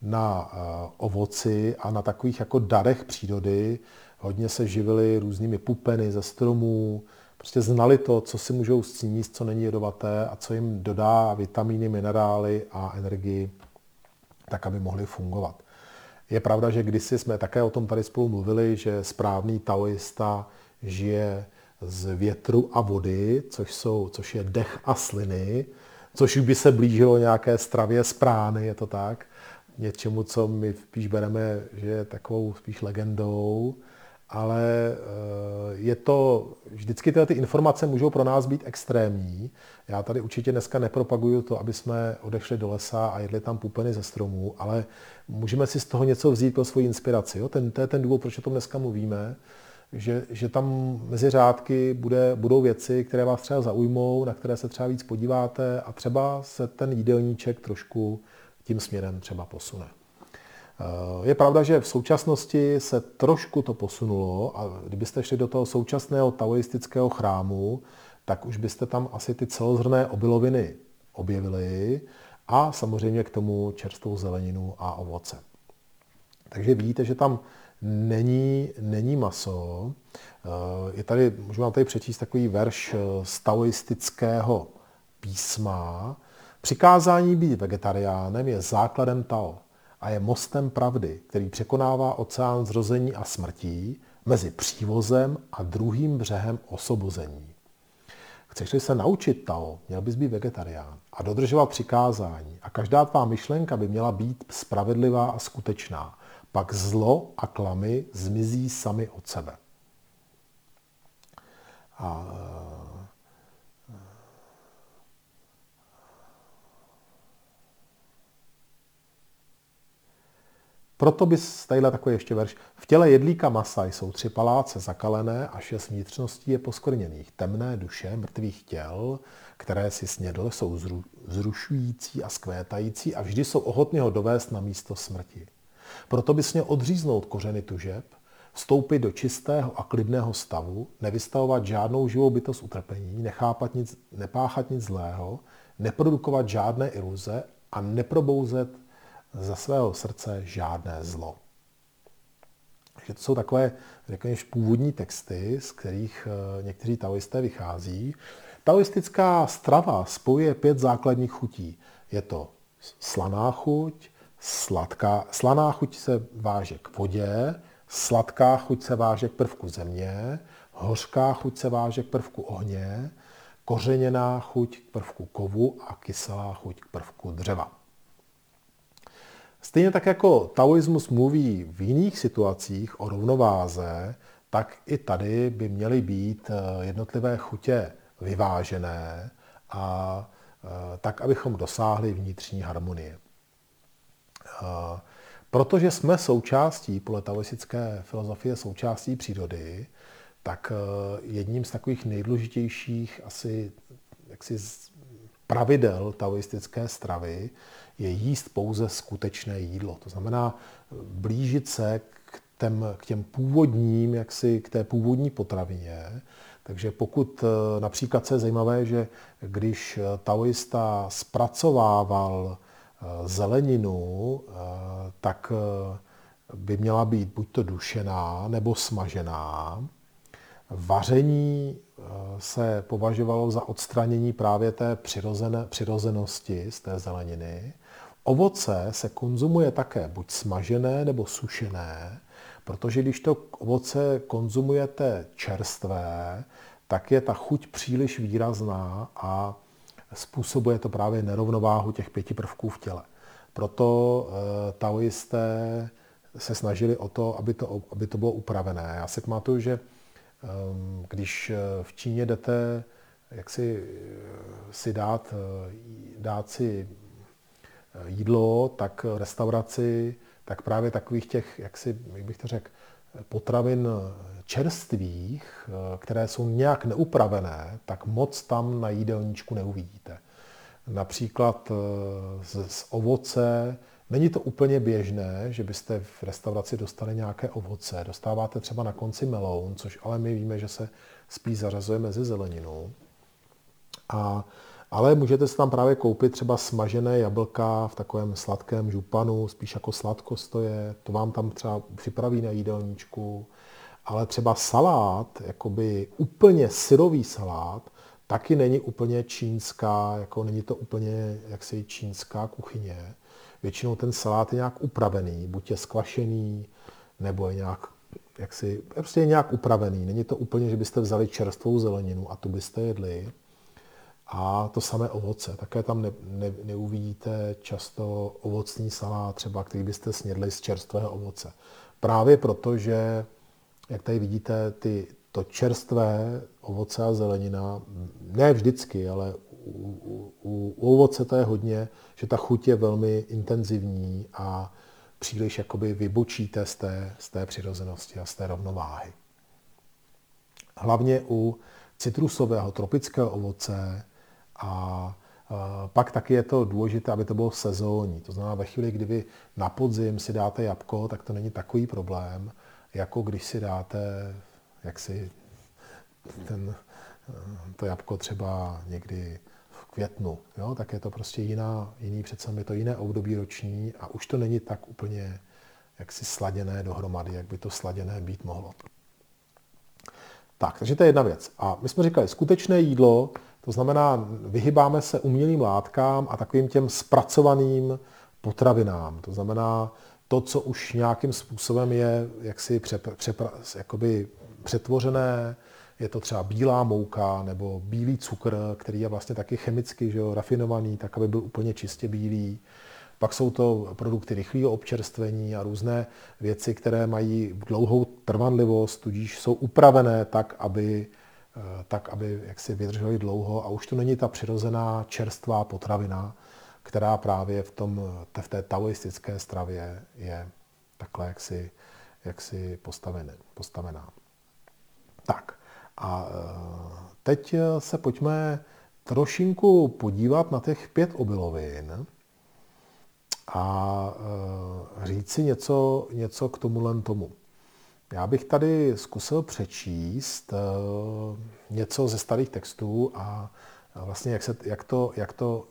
na eh, ovoci a na takových jako darech přírody. Hodně se živili různými pupeny ze stromů, prostě znali to, co si můžou sníst, co není jedovaté a co jim dodá vitamíny, minerály a energii, tak aby mohli fungovat. Je pravda, že kdysi jsme také o tom tady spolu mluvili, že správný taoista žije z větru a vody, což, jsou, což je dech a sliny, což by se blížilo nějaké stravě z prány, je to tak? Něčemu, co my spíš bereme, že je takovou spíš legendou, ale eh, je to, vždycky tyhle ty informace můžou pro nás být extrémní. Já tady určitě dneska nepropaguju to, aby jsme odešli do lesa a jedli tam pupeny ze stromů, ale můžeme si z toho něco vzít pro svoji inspiraci. Jo? Ten, to je ten důvod, proč o tom dneska mluvíme že, že tam mezi řádky bude, budou věci, které vás třeba zaujmou, na které se třeba víc podíváte a třeba se ten jídelníček trošku tím směrem třeba posune. Eh, je pravda, že v současnosti se trošku to posunulo a kdybyste šli do toho současného taoistického chrámu, tak už byste tam asi ty celozrné obiloviny objevili a samozřejmě k tomu čerstvou zeleninu a ovoce. Takže vidíte, že tam není, není maso. Eh, je tady, můžu vám tady přečíst takový verš eh, z taoistického písma. Přikázání být vegetariánem je základem Tao a je mostem pravdy, který překonává oceán zrození a smrtí mezi přívozem a druhým břehem osobození. Chceš-li se naučit Tao, měl bys být vegetarián a dodržovat přikázání a každá tvá myšlenka by měla být spravedlivá a skutečná pak zlo a klamy zmizí sami od sebe. A Proto bys tadyhle takový ještě verš. V těle jedlíka masa jsou tři paláce zakalené a šest vnitřností je poskorněných. Temné duše mrtvých těl, které si snědl, jsou zrušující a skvétající a vždy jsou ochotny ho dovést na místo smrti. Proto bys měl odříznout kořeny tužeb, vstoupit do čistého a klidného stavu, nevystavovat žádnou živou bytost utrpení, nechápat nic, nepáchat nic zlého, neprodukovat žádné iluze a neprobouzet ze svého srdce žádné zlo. Takže to jsou takové, řekněme, původní texty, z kterých eh, někteří taoisté vychází. Taoistická strava spojuje pět základních chutí. Je to slaná chuť, Sladká, slaná chuť se váže k vodě, sladká chuť se váže k prvku země, hořká chuť se váže k prvku ohně, kořeněná chuť k prvku kovu a kyselá chuť k prvku dřeva. Stejně tak jako taoismus mluví v jiných situacích o rovnováze, tak i tady by měly být eh, jednotlivé chutě vyvážené a eh, tak, abychom dosáhli vnitřní harmonie. Protože jsme součástí, podle taoistické filozofie, součástí přírody, tak jedním z takových nejdůležitějších asi jaksi pravidel taoistické stravy je jíst pouze skutečné jídlo. To znamená blížit se k těm, k těm původním, jaksi k té původní potravině. Takže pokud například se je zajímavé, že když taoista zpracovával zeleninu, tak by měla být buď to dušená nebo smažená. Vaření eh, se považovalo za odstranění právě té přirozenosti z té zeleniny. Ovoce se konzumuje také buď smažené nebo sušené, protože když to ovoce konzumujete čerstvé, tak je ta chuť příliš výrazná a způsobuje to právě nerovnováhu těch pěti prvků v těle. Proto e, taoisté se snažili o to, aby to, aby to bylo upravené. Já si pamatuju, že ehm, když eh, v Číně jdete jak si, eh, si dát, eh, dát si jídlo, tak restauraci, tak právě takových těch, jak, si, jak bych to řekl, potravin čerstvých, které jsou nějak neupravené, tak moc tam na jídelníčku neuvidíte. Například z, z ovoce Není to úplně běžné, že byste v restauraci dostali nějaké ovoce. Dostáváte třeba na konci meloun, což ale my víme, že se spíš zařazuje mezi zeleninu. A, ale můžete si tam právě koupit třeba smažené jablka v takovém sladkém županu, spíš jako sladkost to je. To vám tam třeba připraví na jídelníčku. Ale třeba salát, jakoby úplně syrový salát, taky není úplně čínská, jako není to úplně jaksi čínská kuchyně většinou ten salát je nějak upravený, buď je skvašený, nebo je nějak, jaksi, prostě je nějak upravený. Není to úplně, že byste vzali čerstvou zeleninu a tu byste jedli. A to samé ovoce. Také tam ne, ne, neuvidíte často ovocný salát, třeba který byste snědli z čerstvého ovoce. Právě proto, že, jak tady vidíte, ty, to čerstvé ovoce a zelenina, ne vždycky, ale u, u, u ovoce to je hodně, že ta chuť je velmi intenzivní a příliš jakoby vybočíte z té, z té přirozenosti a z té rovnováhy. Hlavně u citrusového tropického ovoce a pak taky je to důležité, aby to bylo sezónní. To znamená, ve chvíli, kdy vy na podzim si dáte jabko, tak to není takový problém, jako když si dáte jaksi ten, to jabko třeba někdy květnu, jo, tak je to prostě jiná, jiný přece je to jiné období roční a už to není tak úplně jaksi sladěné dohromady, jak by to sladěné být mohlo. Tak, takže to je jedna věc. A my jsme říkali, skutečné jídlo, to znamená, vyhybáme se umělým látkám a takovým těm zpracovaným potravinám. To znamená, to, co už nějakým způsobem je jaksi přepra, přepra, jakoby přetvořené, je to třeba bílá mouka nebo bílý cukr, který je vlastně taky chemicky že jo, rafinovaný, tak aby byl úplně čistě bílý. Pak jsou to produkty rychlého občerstvení a různé věci, které mají dlouhou trvanlivost, tudíž jsou upravené tak, aby, tak, aby jaksi vydržely dlouho a už to není ta přirozená čerstvá potravina, která právě v, tom, v té taoistické stravě je takhle jaksi, jaksi postavená. Tak, a e, teď se pojďme trošinku podívat na těch pět obilovin a říct si něco, něco k tomuhle tomu. Já bych tady zkusil přečíst e, něco ze starých textů a vlastně jak, se, jak, to, jak, to,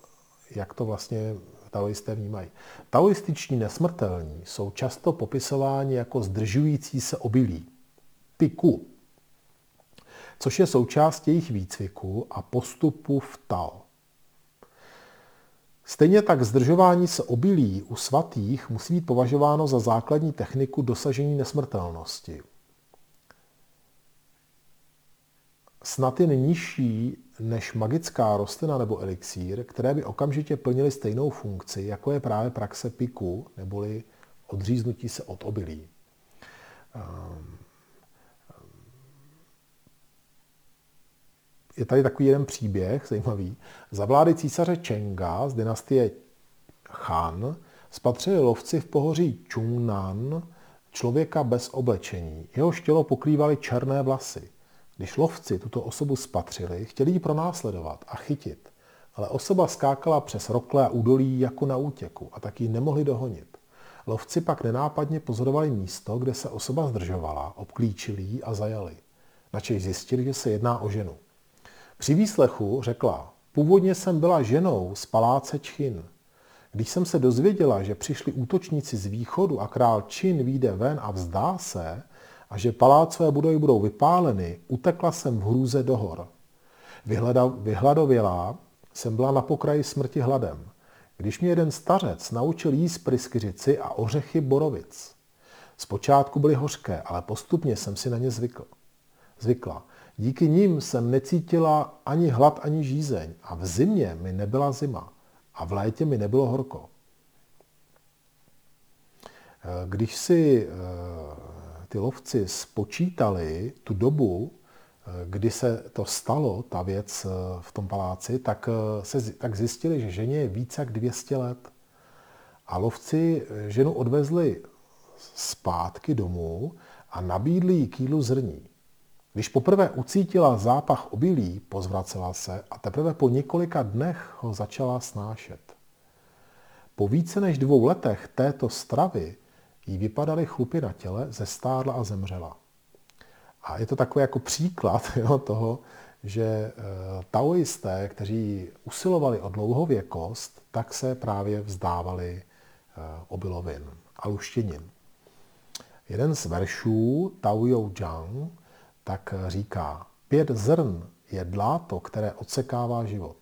jak to vlastně taoisté vnímají. Taoističní nesmrtelní jsou často popisováni jako zdržující se obilí. Piku, což je součást jejich výcviku a postupu v Tao. Stejně tak zdržování se obilí u svatých musí být považováno za základní techniku dosažení nesmrtelnosti. Snad jen nižší než magická rostlina nebo elixír, které by okamžitě plnily stejnou funkci, jako je právě praxe piku, neboli odříznutí se od obilí. Je tady takový jeden příběh zajímavý. Za vlády císaře Čenga z dynastie Han spatřili lovci v pohoří Chungnan člověka bez oblečení. Jeho tělo pokrývaly černé vlasy. Když lovci tuto osobu spatřili, chtěli ji pronásledovat a chytit, ale osoba skákala přes rokle a údolí jako na útěku a tak ji nemohli dohonit. Lovci pak nenápadně pozorovali místo, kde se osoba zdržovala, obklíčili ji a zajali. Načež zjistili, že se jedná o ženu. Při výslechu řekla, původně jsem byla ženou z paláce Čchin. Když jsem se dozvěděla, že přišli útočníci z východu a král Čin vyjde ven a vzdá se, a že palácové budovy budou vypáleny, utekla jsem v hrůze do hor. Vyhladovělá jsem byla na pokraji smrti hladem, když mě jeden stařec naučil jíst pryskyřici a ořechy borovic. Zpočátku byly hořké, ale postupně jsem si na ně zvykl. zvykla. Díky nim jsem necítila ani hlad, ani žízeň a v zimě mi nebyla zima a v létě mi nebylo horko. Když si eh, ty lovci spočítali tu dobu, kdy se to stalo, ta věc eh, v tom paláci, tak, eh, se, tak zjistili, že ženě je více jak 200 let. A lovci eh, ženu odvezli zpátky domů a nabídli jí kýlu zrní. Když poprvé ucítila zápach obilí, pozvracela se a teprve po několika dnech ho začala snášet. Po více než dvou letech této stravy jí vypadaly chlupy na těle, zestárla a zemřela. A je to takový jako příklad [laughs] jo, toho, že e, taoisté, kteří usilovali o dlouhověkost, tak se právě vzdávali e, obilovin a luštěnin. Jeden z veršů Tao Yo Zhang tak říká, pět zrn je dláto, které odsekává život.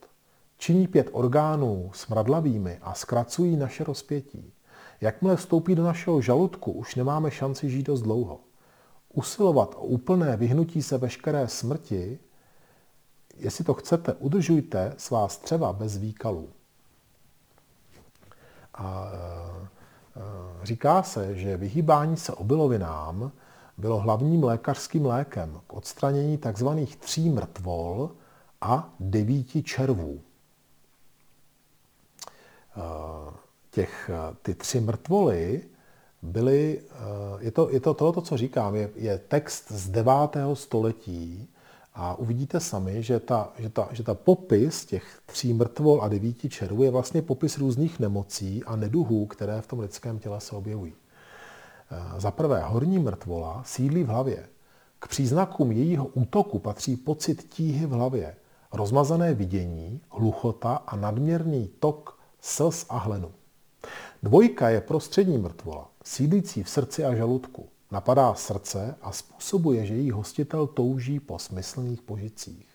Činí pět orgánů smradlavými a zkracují naše rozpětí. Jakmile vstoupí do našeho žaludku, už nemáme šanci žít dost dlouho. Usilovat o úplné vyhnutí se veškeré smrti, jestli to chcete, udržujte svá střeva bez výkalů. A e, e, říká se, že vyhýbání se obilovinám bylo hlavním lékařským lékem k odstranění tzv. tří mrtvol a devíti červů. E, těch, ty tři mrtvoly byly, eh, je to, je to tohoto, co říkám, je, je text z 9. století a uvidíte sami, že ta, že, ta, že ta popis těch tří mrtvol a devíti červů je vlastně popis různých nemocí a neduhů, které v tom lidském těle se objevují. Eh, za prvé, horní mrtvola sídlí v hlavě. K příznakům jejího útoku patří pocit tíhy v hlavě, rozmazané vidění, hluchota a nadměrný tok slz a hlenu. Dvojka je prostřední mrtvola, sídlící v srdci a žaludku. Napadá srdce a způsobuje, že její hostitel touží po smyslných požicích.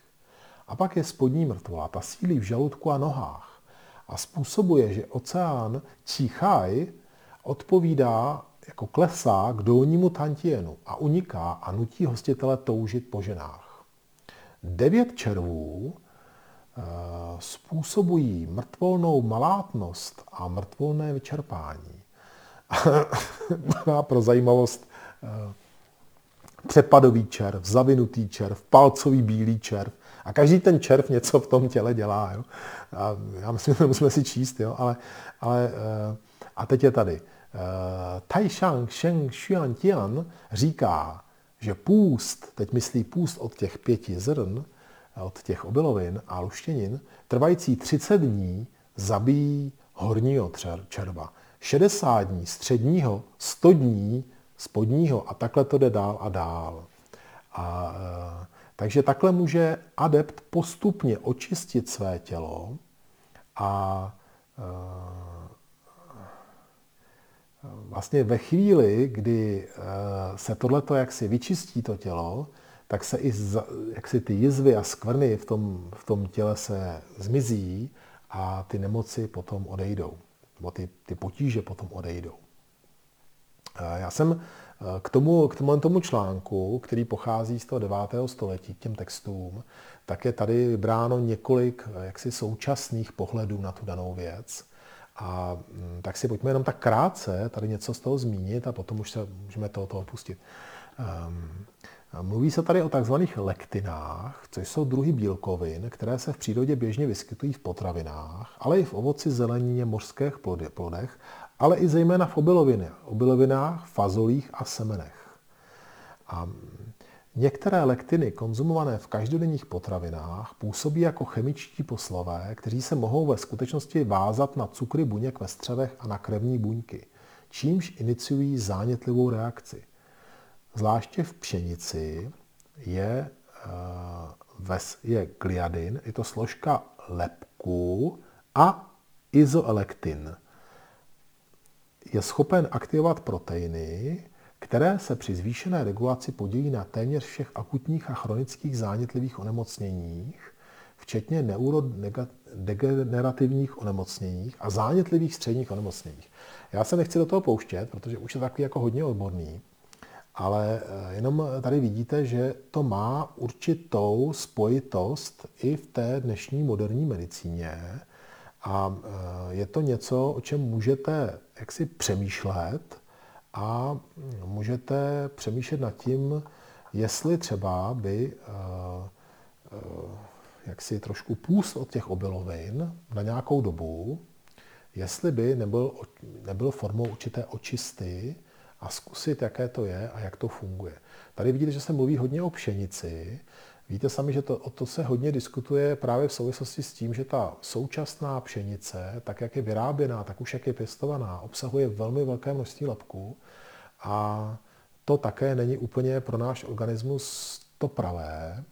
A pak je spodní mrtvola, ta sílí v žaludku a nohách a způsobuje, že oceán Číchaj odpovídá jako klesá k dolnímu tantienu a uniká a nutí hostitele toužit po ženách. Devět červů Eh, způsobují mrtvolnou malátnost a mrtvolné vyčerpání. [laughs] pro zajímavost eh, přepadový červ, zavinutý červ, palcový bílý červ. A každý ten červ něco v tom těle dělá. Jo? A já myslím, že musíme si číst, jo? Ale, ale eh, a teď je tady. Tai Shang Sheng Xuan Tian říká, že půst, teď myslí půst od těch pěti zrn, od těch obilovin a luštěnin, trvající 30 dní zabíjí horního červa. 60 dní středního, 100 dní spodního a takhle to jde dál a dál. A, e, takže takhle může adept postupně očistit své tělo a e, vlastně ve chvíli, kdy e, se tohleto jaksi vyčistí to tělo, tak se i jak si ty jizvy a skvrny v tom, v tom těle se zmizí a ty nemoci potom odejdou. Nebo ty, ty potíže potom odejdou. Já jsem e, k tomu, k tomu, tomu článku, který pochází z toho 9. století, k těm textům, tak je tady vybráno několik jaksi současných pohledů na tu danou věc. A mm, tak si pojďme jenom tak krátce tady něco z toho zmínit a potom už se můžeme toho, toho opustit. Um, Mluví se tady o takzvaných lektinách, což jsou druhy bílkovin, které se v přírodě běžně vyskytují v potravinách, ale i v ovoci, zelenině, mořských plodech, ale i zejména v obilovinách, obilovinách, fazolích a semenech. A některé lektiny konzumované v každodenních potravinách působí jako chemičtí poslové, kteří se mohou ve skutečnosti vázat na cukry buněk ve střevech a na krevní buňky, čímž iniciují zánětlivou reakci. Zvláště v pšenici je, eh, je gliadin, je to složka lepku a izoelektin. Je schopen aktivovat proteiny, které se při zvýšené regulaci podílí na téměř všech akutních a chronických zánětlivých onemocněních, včetně neurodegenerativních onemocněních a zánětlivých středních onemocněních. Já se nechci do toho pouštět, protože už je takový jako hodně odborný, ale eh, jenom tady vidíte, že to má určitou spojitost i v té dnešní moderní medicíně a eh, je to něco, o čem můžete jaksi přemýšlet a můžete přemýšlet nad tím, jestli třeba by eh, jaksi trošku půst od těch obilovin na nějakou dobu, jestli by nebyl, nebyl formou určité očisty a zkusit, jaké to je a jak to funguje. Tady vidíte, že se mluví hodně o pšenici. Víte sami, že to, o to se hodně diskutuje právě v souvislosti s tím, že ta současná pšenice, tak jak je vyráběná, tak už jak je pěstovaná, obsahuje velmi velké množství lepku a to také není úplně pro náš organismus to pravé.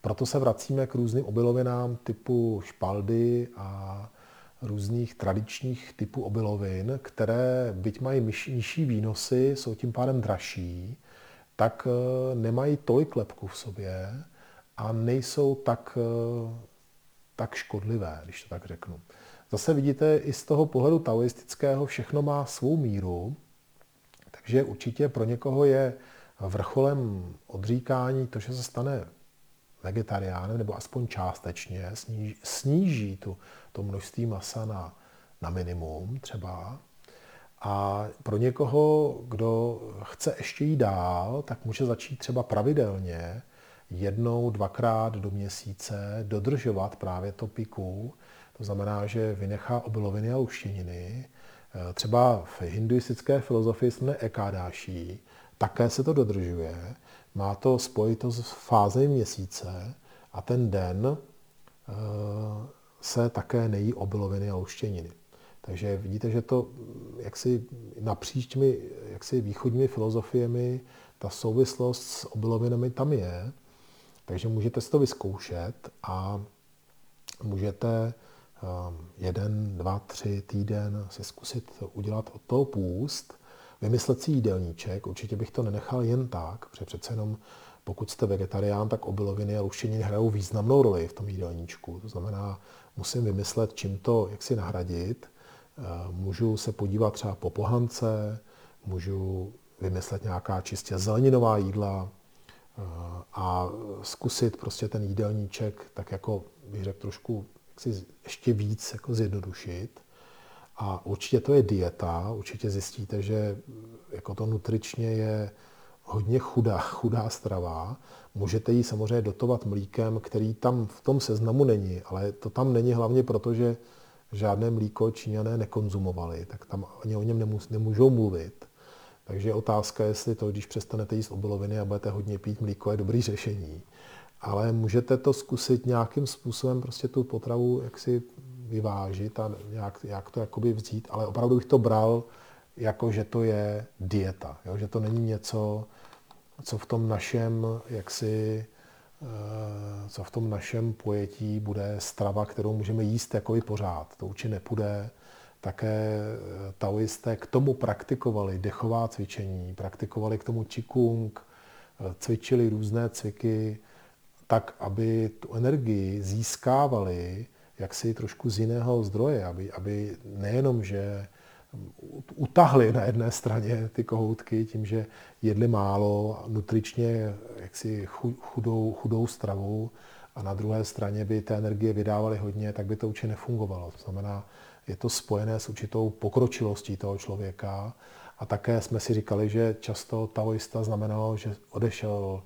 Proto se vracíme k různým obilovinám typu špaldy a různých tradičních typů obilovin, které byť mají nižší výnosy, jsou tím pádem dražší, tak eh, nemají tolik lepku v sobě a nejsou tak, eh, tak škodlivé, když to tak řeknu. Zase vidíte, i z toho pohledu taoistického všechno má svou míru, takže určitě pro někoho je vrcholem odříkání to, že se stane vegetariánem, nebo aspoň částečně, sníží, sníží tu, to množství masa na, na minimum třeba. A pro někoho, kdo chce ještě jít dál, tak může začít třeba pravidelně jednou, dvakrát do měsíce dodržovat právě to piku. To znamená, že vynechá obiloviny a luštěniny. Třeba v hinduistické filozofii jsme ekádáší, také se to dodržuje. Má to spojitost s fázemi měsíce a ten den eh, se také nejí obiloviny a luštěniny. Takže vidíte, že to jaksi napříč těmi jaksi východními filozofiemi ta souvislost s obilovinami tam je. Takže můžete si to vyzkoušet a můžete eh, jeden, dva, tři týden si zkusit udělat od toho půst vymyslet si jídelníček, určitě bych to nenechal jen tak, protože přece jenom pokud jste vegetarián, tak obiloviny a luštěniny hrajou významnou roli v tom jídelníčku. To znamená, musím vymyslet, čím to, jak si nahradit. Eh, můžu se podívat třeba po pohance, můžu vymyslet nějaká čistě zeleninová jídla a zkusit prostě ten jídelníček tak jako bych řekl trošku si ještě víc jako zjednodušit. A určitě to je dieta, určitě zjistíte, že jako to nutričně je hodně chudá, [laughs] chudá strava. Můžete ji samozřejmě dotovat mlíkem, který tam v tom seznamu není, ale to tam není hlavně proto, že žádné mlíko Číňané nekonzumovali, tak tam ani o něm nemůžou mluvit. Takže je otázka, jestli to, když přestanete jíst obiloviny a budete hodně pít mlíko, je dobrý řešení. Ale můžete to zkusit nějakým způsobem prostě tu potravu jaksi vyvážit a nějak, jak to jakoby vzít, ale opravdu bych to bral jako, že to je dieta, jo? že to není něco, co v tom našem, jaksi, eh, co v tom našem pojetí bude strava, kterou můžeme jíst jako i pořád. To určitě nepůjde. Také eh, taoisté k tomu praktikovali dechová cvičení, praktikovali k tomu čikung, eh, cvičili různé cviky, tak, aby tu energii získávali jaksi trošku z jiného zdroje, aby, aby nejenom, že utahli na jedné straně ty kohoutky tím, že jedli málo, nutričně jaksi chudou, chudou stravu a na druhé straně by té energie vydávali hodně, tak by to určitě nefungovalo. To znamená, je to spojené s určitou pokročilostí toho člověka a také jsme si říkali, že často taoista znamenalo, že odešel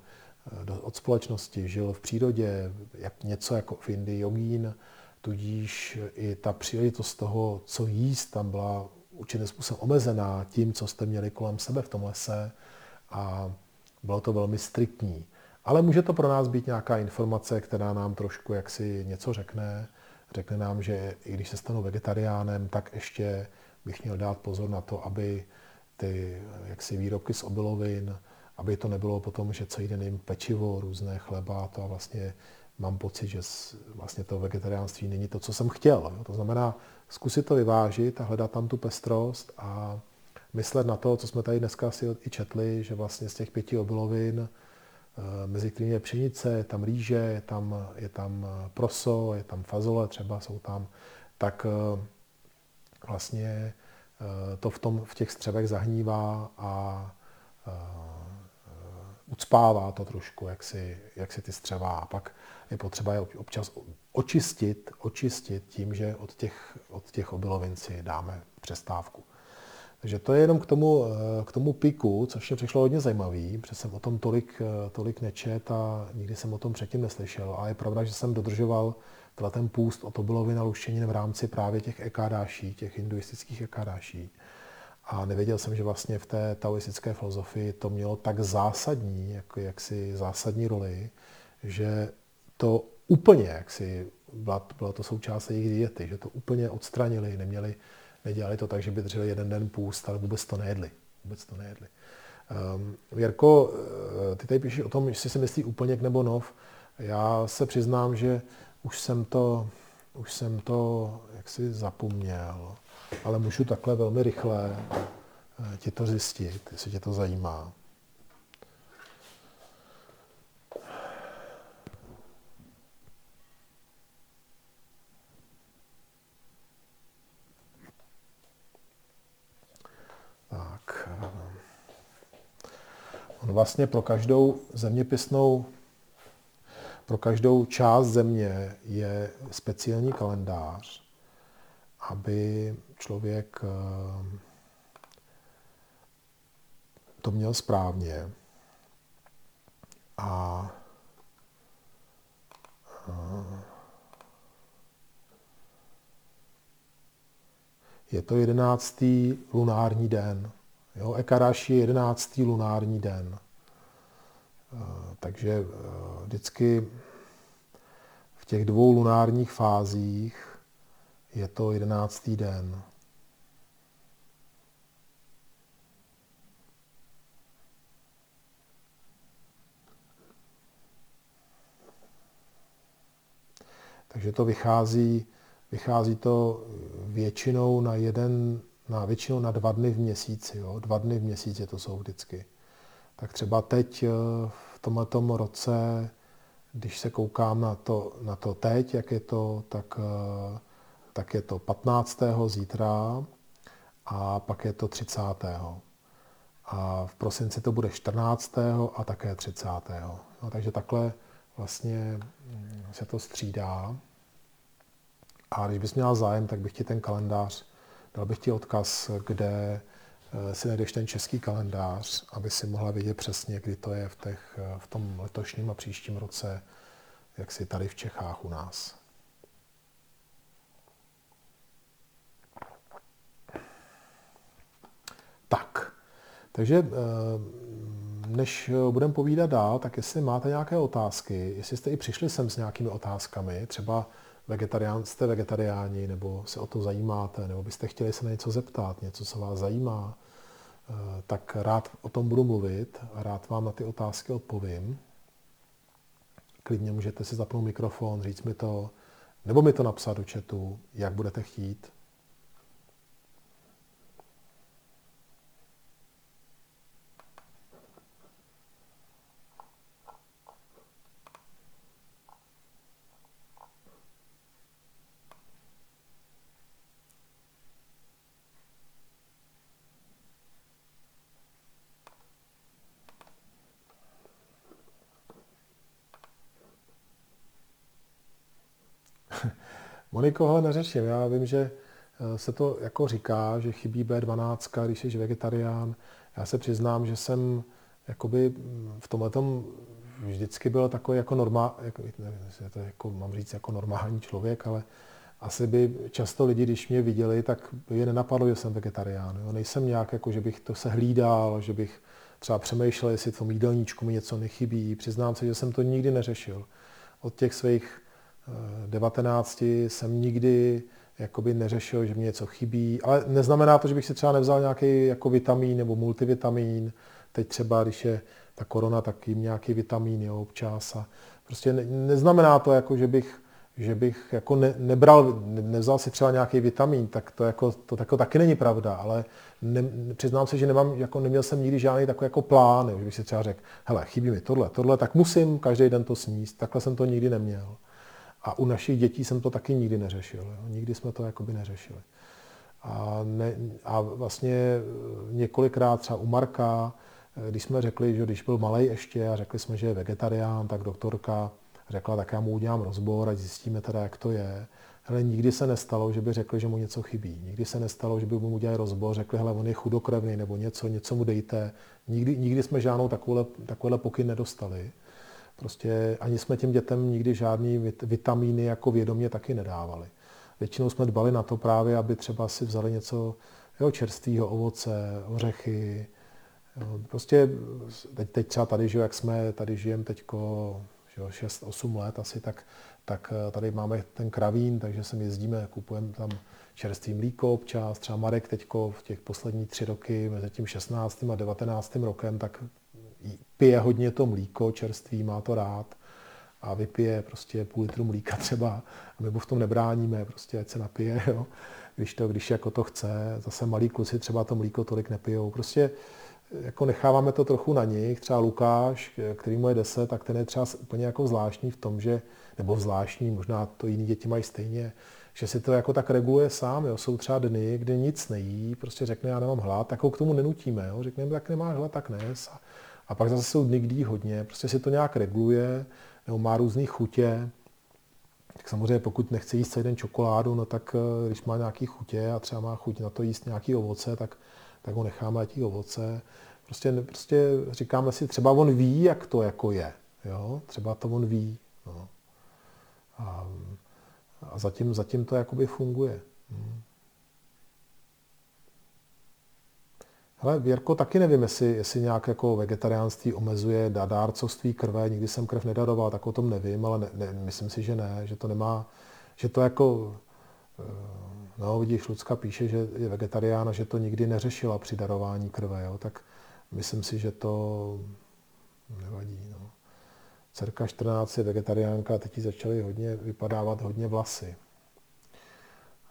eh, od společnosti, žil v přírodě, jak něco jako v Indii jogín, Tudíž i ta příležitost toho, co jíst, tam byla určitým způsobem omezená tím, co jste měli kolem sebe v tom lese a bylo to velmi striktní. Ale může to pro nás být nějaká informace, která nám trošku jaksi něco řekne. Řekne nám, že i když se stanu vegetariánem, tak ještě bych měl dát pozor na to, aby ty jaksi výrobky z obilovin, aby to nebylo potom, že celý den jim pečivo, různé chleba, to a vlastně mám pocit, že vlastně to vegetariánství není to, co jsem chtěl. To znamená zkusit to vyvážit a hledat tam tu pestrost a myslet na to, co jsme tady dneska si i četli, že vlastně z těch pěti obilovin, mezi kterými je pšenice, je tam rýže, je tam, je tam proso, je tam fazole třeba, jsou tam, tak eh, vlastně eh, to v, tom, v těch střevech zahnívá a ucpává to trošku, jak si, jak si ty střeva. A pak je potřeba je občas očistit, očistit tím, že od těch, od těch obilovin si dáme přestávku. Takže to je jenom k tomu, k tomu piku, což mě přišlo hodně zajímavý, protože jsem o tom tolik, tolik nečet a nikdy jsem o tom předtím neslyšel. A je pravda, že jsem dodržoval ten půst od obilovin a luštěnin v rámci právě těch ekádáší, těch hinduistických ekádáší. A nevěděl jsem, že vlastně v té taoistické filozofii to mělo tak zásadní, jako jaksi zásadní roli, že to úplně, jaksi byla, byla to součást jejich diety, že to úplně odstranili, neměli, nedělali to tak, že by drželi jeden den půst, ale vůbec to nejedli. Vůbec to nejedli. Um, Věrko, eh, ty tady píšeš o tom, jestli se myslí úplně nebo nov. Já se přiznám, že už jsem to, už jsem to jaksi zapomněl ale můžu takhle velmi rychle eh, ti to zjistit, jestli tě to zajímá. On vlastně pro každou zeměpisnou, pro každou část země je speciální kalendář, aby člověk eh, to měl správně a eh, je to jedenáctý lunární den. Jo, Ekaraši je jedenáctý lunární den. Eh, takže vždycky v těch dvou lunárních fázích je to jedenáctý den. Takže to vychází, vychází to většinou na jeden, na většinou na dva dny v měsíci. Jo? Dva dny v měsíci to jsou vždycky. Tak třeba teď eh, v tomto roce, když se koukám na to, na to teď, jak je to, tak eh, tak je to 15. zítra a pak je to 30. A v prosinci to bude 14. a také 30. No, takže takhle vlastně mm, se to střídá. A když bys měl zájem, tak bych ti ten kalendář, dal bych ti odkaz, kde eh, si najdeš ten český kalendář, aby si mohla vědět přesně, kdy to je v, těch, eh, v tom letošním a příštím roce, jak si tady v Čechách u nás. Tak, takže eh, než budeme povídat dál, tak jestli máte nějaké otázky, jestli jste i přišli sem s nějakými otázkami, třeba vegetarián, jste vegetariáni, nebo se o to zajímáte, nebo byste chtěli se na něco zeptat, něco, co vás zajímá, eh, tak rád o tom budu mluvit a rád vám na ty otázky odpovím. Klidně můžete si zapnout mikrofon, říct mi to, nebo mi to napsat do chatu, jak budete chtít. Moniko, hele, neřeším. Já vím, že eh, se to jako říká, že chybí B12, když jsi vegetarián. Já se přiznám, že jsem jakoby mm, v tomhle vždycky byl takový jako normál, jako, nevím, to jako, mám říct jako normální člověk, ale asi by často lidi, když mě viděli, tak by je nenapadlo, že jsem vegetarián. Jo. Nejsem nějak jako, že bych to se hlídal, že bych třeba přemýšlel, jestli v tom jídelníčku mi něco nechybí. Přiznám se, že jsem to nikdy neřešil. Od těch svých 19 jsem nikdy jakoby neřešil, že mě něco chybí, ale neznamená to, že bych si třeba nevzal nějaký jako vitamín nebo multivitamin. Teď třeba, když je ta korona, tak jim nějaký vitamín jo, občas. A prostě ne, neznamená to, jako, že bych, že bych jako ne, nebral, ne, nevzal si třeba nějaký vitamín, tak to, jako, to jako taky není pravda, ale ne, přiznám se, že nemám, jako neměl jsem nikdy žádný takový jako plán, jo, že bych si třeba řekl, hele, chybí mi tohle, tohle, tak musím každý den to sníst. Takhle jsem to nikdy neměl. A u našich dětí jsem to taky nikdy neřešil. Jo. Nikdy jsme to jakoby neřešili. A, ne, a vlastně několikrát třeba u Marka, když jsme řekli, že když byl malý ještě a řekli jsme, že je vegetarián, tak doktorka řekla, tak já mu udělám rozbor a zjistíme teda, jak to je. Ale nikdy se nestalo, že by řekli, že mu něco chybí. Nikdy se nestalo, že by mu udělali rozbor, řekli, hele, on je chudokrevný nebo něco, něco mu dejte. Nikdy, nikdy jsme žádnou takovouhle, takovouhle pokyn nedostali. Prostě ani jsme těm dětem nikdy žádný vitamíny jako vědomě taky nedávali. Většinou jsme dbali na to právě, aby třeba si vzali něco jo, čerstvého, ovoce, ořechy. Jo, prostě teď, teď třeba tady, že jak jsme tady žijeme teďko 6-8 let asi, tak, tak eh, tady máme ten kravín, takže sem jezdíme, kupujeme tam čerstvý mlíko občas. Třeba Marek teďko v těch posledních tři roky, mezi tím 16. a 19. rokem, tak pije hodně to mlíko čerstvý, má to rád a vypije prostě půl litru mlíka třeba a my mu v tom nebráníme, prostě ať se napije, jo. Když, to, když jako to chce. Zase malí kluci třeba to mlíko tolik nepijou. Prostě jako necháváme to trochu na nich. Třeba Lukáš, který mu je 10, tak ten je třeba úplně jako zvláštní v tom, že, nebo zvláštní, možná to jiní děti mají stejně, že si to jako tak reguluje sám. Jo. Jsou třeba dny, kdy nic nejí, prostě řekne, já nemám hlad, tak ho k tomu nenutíme. Jo. Řekneme, tak nemáš hlad, tak nes. A a pak zase jsou dny, kdy hodně, prostě si to nějak reguluje, nebo má různé chutě. Tak samozřejmě pokud nechce jíst celý den čokoládu, no tak eh, když má nějaký chutě a třeba má chuť na to jíst nějaký ovoce, tak, tak ho necháme tí ovoce. Prostě, prostě říkáme si, třeba on ví, jak to jako je. Jo? Třeba to on ví. No. A, a zatím, zatím to jakoby funguje. Hmm. Ale Věrko, taky nevím, jestli, jestli nějak jako vegetariánství omezuje dárcovství krve. Nikdy jsem krev nedaroval, tak o tom nevím, ale ne, ne, myslím si, že ne, že to nemá, že to jako, eh, no vidíš, Lucka píše, že je vegetarián a že to nikdy neřešila při darování krve, jo, tak myslím si, že to nevadí. No. Cerka 14 je vegetariánka teď začaly hodně vypadávat hodně vlasy.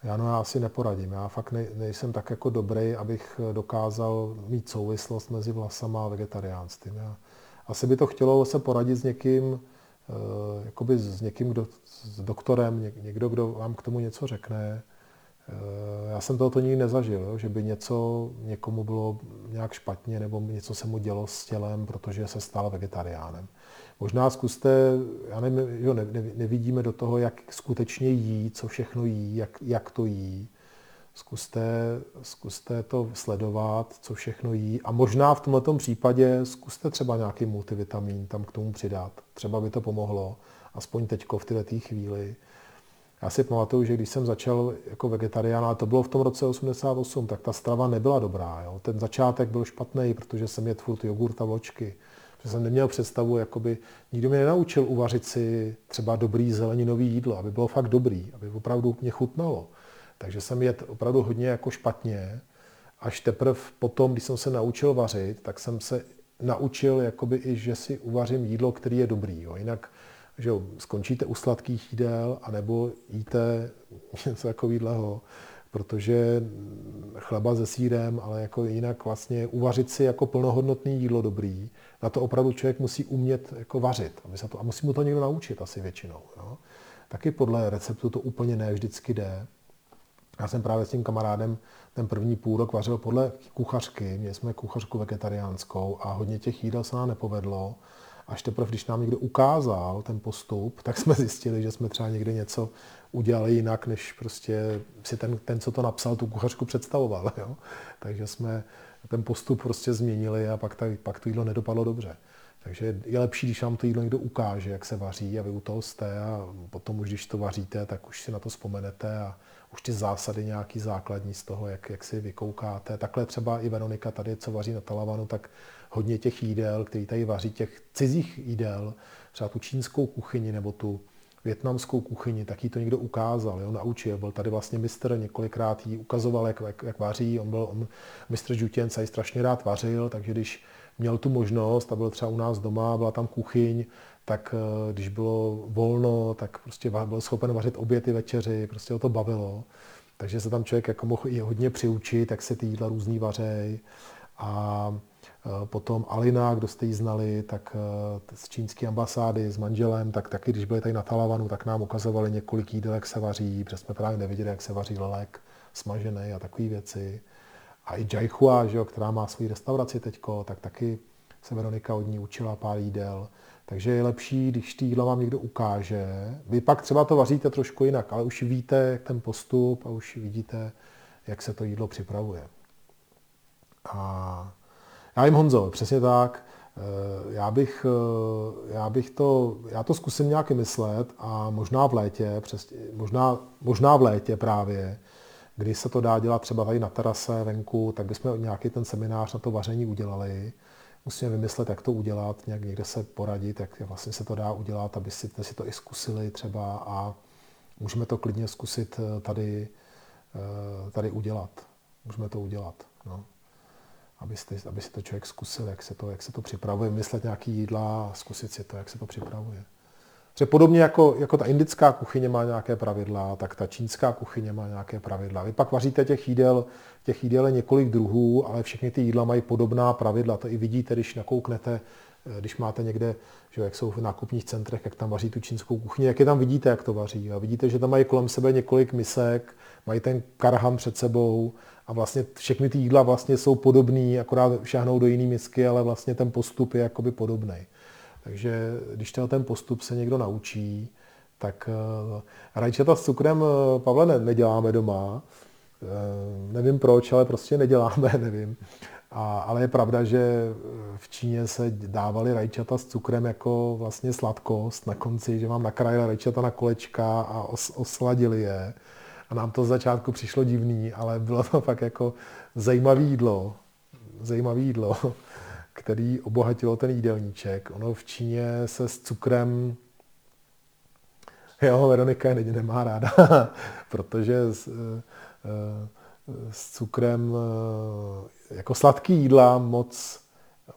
Já no já asi neporadím. Já fakt ne, nejsem tak jako dobrý, abych dokázal mít souvislost mezi vlasama a vegetariánstvím. Já, asi by to chtělo se poradit s někým, eh, jakoby s někým, kdo, s doktorem, někdo, kdo vám k tomu něco řekne. Eh, já jsem tohoto nikdy nezažil, že by něco někomu bylo nějak špatně nebo něco se mu dělo s tělem, protože se stal vegetariánem. Možná zkuste, já nevím, jo, ne, ne, nevidíme do toho, jak skutečně jí, co všechno jí, jak, jak to jí. Zkuste, zkuste to sledovat, co všechno jí. A možná v tomto případě zkuste třeba nějaký multivitamin tam k tomu přidat. Třeba by to pomohlo, aspoň teďko v této chvíli. Já si pamatuju, že když jsem začal jako vegetarián, a to bylo v tom roce 88, tak ta strava nebyla dobrá. Jo. Ten začátek byl špatný, protože jsem jedl furt jogurt a vločky. Že jsem neměl představu, jakoby nikdo mě nenaučil uvařit si třeba dobrý zeleninový jídlo, aby bylo fakt dobrý, aby opravdu mě chutnalo. Takže jsem jedl opravdu hodně jako špatně. Až teprve potom, když jsem se naučil vařit, tak jsem se naučil, jakoby i, že si uvařím jídlo, který je dobrý. Jo. Jinak že jo, skončíte u sladkých jídel, anebo jíte [laughs] něco takového, protože chleba se sírem, ale jako jinak vlastně uvařit si jako plnohodnotný jídlo dobrý, na to opravdu člověk musí umět jako vařit. Aby se to, a musí mu to někdo naučit asi většinou. Jo. Taky podle receptu to úplně ne vždycky jde. Já jsem právě s tím kamarádem ten první půl rok vařil podle kuchařky. Měli jsme kuchařku vegetariánskou a hodně těch jídel se nám nepovedlo. Až teprve, když nám někdo ukázal ten postup, tak jsme zjistili, že jsme třeba někde něco udělali jinak, než prostě si ten, ten co to napsal, tu kuchařku představoval. Jo? Takže jsme ten postup prostě změnili a pak, ta, pak to jídlo nedopadlo dobře. Takže je lepší, když vám to jídlo někdo ukáže, jak se vaří a vy u toho jste a potom už, když to vaříte, tak už si na to vzpomenete a už ty zásady nějaký základní z toho, jak, jak si vykoukáte. Takhle třeba i Veronika tady, co vaří na talavanu, tak hodně těch jídel, který tady vaří, těch cizích jídel, třeba tu čínskou kuchyni nebo tu větnamskou kuchyni, tak jí to někdo ukázal, jo, naučil. Byl tady vlastně mistr, několikrát jí ukazoval, jak, jak, jak vaří. On byl on, mistr Žutěnca, ji strašně rád vařil, takže když měl tu možnost a byl třeba u nás doma, byla tam kuchyň, tak eh, když bylo volno, tak prostě byl schopen vařit obědy večeři, prostě ho to bavilo. Takže se tam člověk jako mohl i hodně přiučit, jak se ty jídla různý vařej. A potom Alina, kdo jste ji znali, tak eh, z čínské ambasády s manželem, tak taky, když byli tady na Talavanu, tak nám ukazovali několik jídel, jak se vaří, protože jsme právě neviděli, jak se vaří lelek smažený a takové věci. A i Jaihua, že jo, která má svoji restauraci teďko, tak taky se Veronika od ní učila pár jídel. Takže je lepší, když ty jídla vám někdo ukáže. Vy pak třeba to vaříte trošku jinak, ale už víte, jak ten postup a už vidíte, jak se to jídlo připravuje. A já jim Honzo, přesně tak. Eh, já bych, eh, já bych to, já to zkusím nějak myslet a možná v létě, přes, možná, možná v létě právě, když se to dá dělat třeba tady na terase venku, tak bychom nějaký ten seminář na to vaření udělali. Musíme vymyslet, jak to udělat, nějak někde se poradit, jak vlastně se to dá udělat, aby si, si to i zkusili třeba a můžeme to klidně zkusit eh, tady, tady udělat. Můžeme to udělat. No abyste, aby si to člověk zkusil, jak se to, jak se to připravuje, myslet nějaký jídla a zkusit si to, jak se to připravuje. Protože podobně jako, jako ta indická kuchyně má nějaké pravidla, tak ta čínská kuchyně má nějaké pravidla. Vy pak vaříte těch jídel, těch jídel je několik druhů, ale všechny ty jídla mají podobná pravidla. To i vidíte, když nakouknete, eh, když máte někde, že jak jsou v nákupních centrech, jak tam vaří tu čínskou kuchyni, jak je tam vidíte, jak to vaří. A vidíte, že tam mají kolem sebe několik misek, mají ten karham před sebou a vlastně všechny ty jídla vlastně jsou podobný, akorát šáhnou do jiné misky, ale vlastně ten postup je jakoby podobný. Takže když ten postup se někdo naučí, tak uh, rajčata s cukrem, uh, Pavle, ne, neděláme doma. Uh, nevím proč, ale prostě neděláme, [laughs] nevím. A, ale je pravda, že v Číně se dávali rajčata s cukrem jako vlastně sladkost na konci, že vám nakrájeli rajčata na kolečka a os, osladili je. A nám to z začátku přišlo divný, ale bylo to fakt jako zajímavé jídlo, zajímavé jídlo, [laughs] který obohatilo ten jídelníček. Ono v Číně se s cukrem Jo, Veronika je nemá ráda, [laughs] protože s, eh, s cukrem eh, jako sladký jídla moc,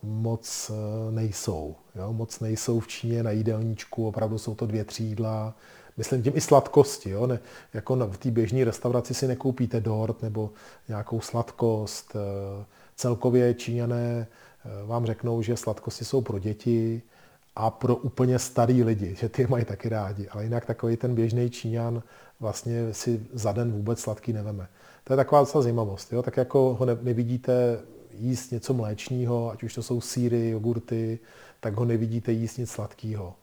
moc eh, nejsou. Jo? Moc nejsou v Číně na jídelníčku, opravdu jsou to dvě, tři jídla, myslím tím i sladkosti. Jo? Ne, jako v té běžné restauraci si nekoupíte dort nebo nějakou sladkost. Eh, celkově Číňané eh, vám řeknou, že sladkosti jsou pro děti a pro úplně starý lidi, že ty mají taky rádi. Ale jinak takový ten běžný Číňan vlastně si za den vůbec sladký neveme. To je taková docela zajímavost. Jo? Tak jako ho nevidíte jíst něco mléčného, ať už to jsou síry, jogurty, tak ho nevidíte jíst nic sladkého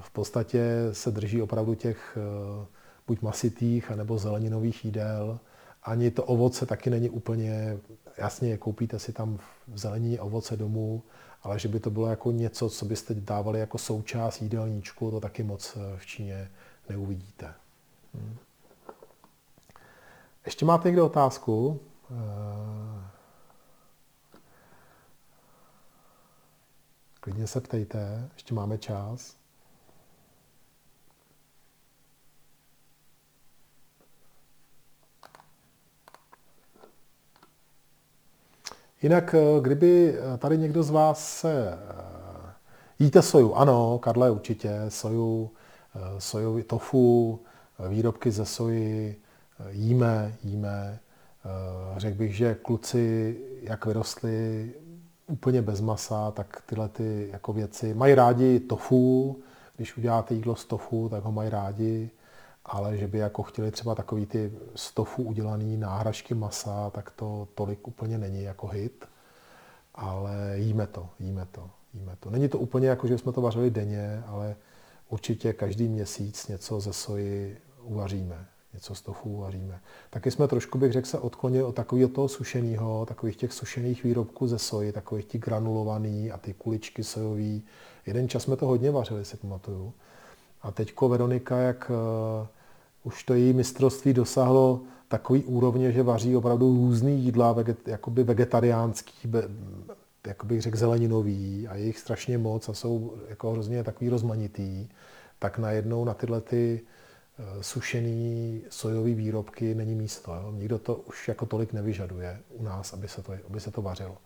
v podstatě se drží opravdu těch eh, buď masitých, anebo zeleninových jídel. Ani to ovoce taky není úplně, jasně, koupíte si tam v zelení ovoce domů, ale že by to bylo jako něco, co byste dávali jako součást jídelníčku, to taky moc eh, v Číně neuvidíte. Hmm. Ještě máte někde otázku? Eh, klidně se ptejte, ještě máme čas. Jinak, eh, kdyby eh, tady někdo z vás se... Eh, jíte soju? Ano, Karle, určitě. Soju, sojový tofu, výrobky ze soji jíme, jíme. Řekl bych, že kluci, jak vyrostli úplně bez masa, tak tyhle ty jako věci mají rádi tofu. Když uděláte jídlo z tofu, tak ho mají rádi ale že by jako chtěli třeba takový ty stofu udělaný náhražky masa, tak to tolik úplně není jako hit. Ale jíme to, jíme to, jíme to. Není to úplně jako, že jsme to vařili denně, ale určitě každý měsíc něco ze soji uvaříme, něco z tofu uvaříme. Taky jsme trošku, bych řekl, se odklonili od takového toho sušeného, takových těch sušených výrobků ze soji, takových těch granulovaný a ty kuličky sojový. Jeden čas jsme to hodně vařili, si pamatuju. A teďko Veronika, jak eh, už to její mistrovství dosáhlo takový úrovně, že vaří opravdu různý jídla, veget, jakoby vegetariánský, be, jak bych řekl zeleninový a je jich strašně moc a jsou jako hrozně takový rozmanitý. tak najednou na tyhle ty eh, sušený sojové výrobky není místo. Jo? Nikdo to už jako tolik nevyžaduje u nás, aby se to, aby se to vařilo.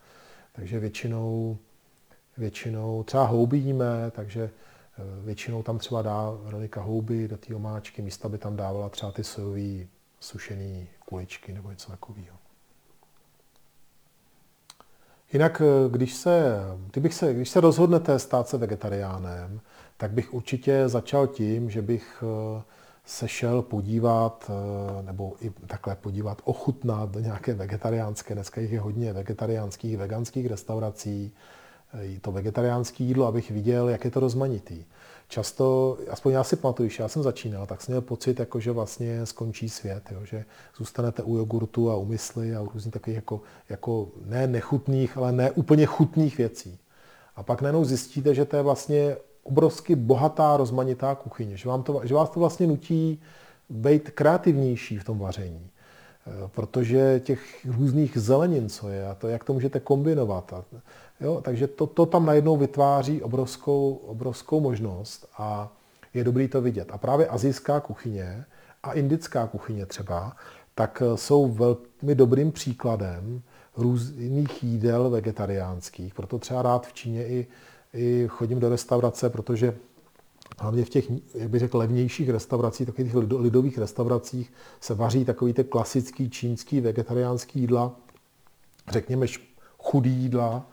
Takže většinou, většinou třeba houby jíme, takže většinou tam třeba dá Veronika houby do té omáčky, místo by tam dávala třeba ty sojové sušené kuličky nebo něco takového. Jinak, eh, když se, kdybych se, když se rozhodnete stát se vegetariánem, tak bych určitě začal tím, že bych eh, se šel podívat, eh, nebo i takhle podívat, ochutnat do nějaké vegetariánské, dneska jich je hodně vegetariánských, veganských restaurací, to vegetariánské jídlo, abych viděl, jak je to rozmanitý často, aspoň já si pamatuju, když já jsem začínal, tak jsem měl pocit, jako, že vlastně skončí svět, jo, že zůstanete u jogurtu a u mysli a u různých takových jako, jako ne nechutných, ale ne úplně chutných věcí. A pak najednou zjistíte, že to je vlastně obrovsky bohatá, rozmanitá kuchyně, že, vám to, že vás to vlastně nutí být kreativnější v tom vaření. Eh, protože těch různých zelenin, co je, a to, jak to můžete kombinovat. A, jo, takže to, to tam najednou vytváří obrovskou, obrovskou možnost a je dobrý to vidět. A právě azijská kuchyně a indická kuchyně třeba, tak eh, jsou velmi dobrým příkladem různých jídel vegetariánských. Proto třeba rád v Číně i, i chodím do restaurace, protože hlavně v těch, jak bych řekl, levnějších restauracích, takových těch lidových restauracích se vaří takový ty klasický čínský vegetariánský jídla, řekněme chudý jídla,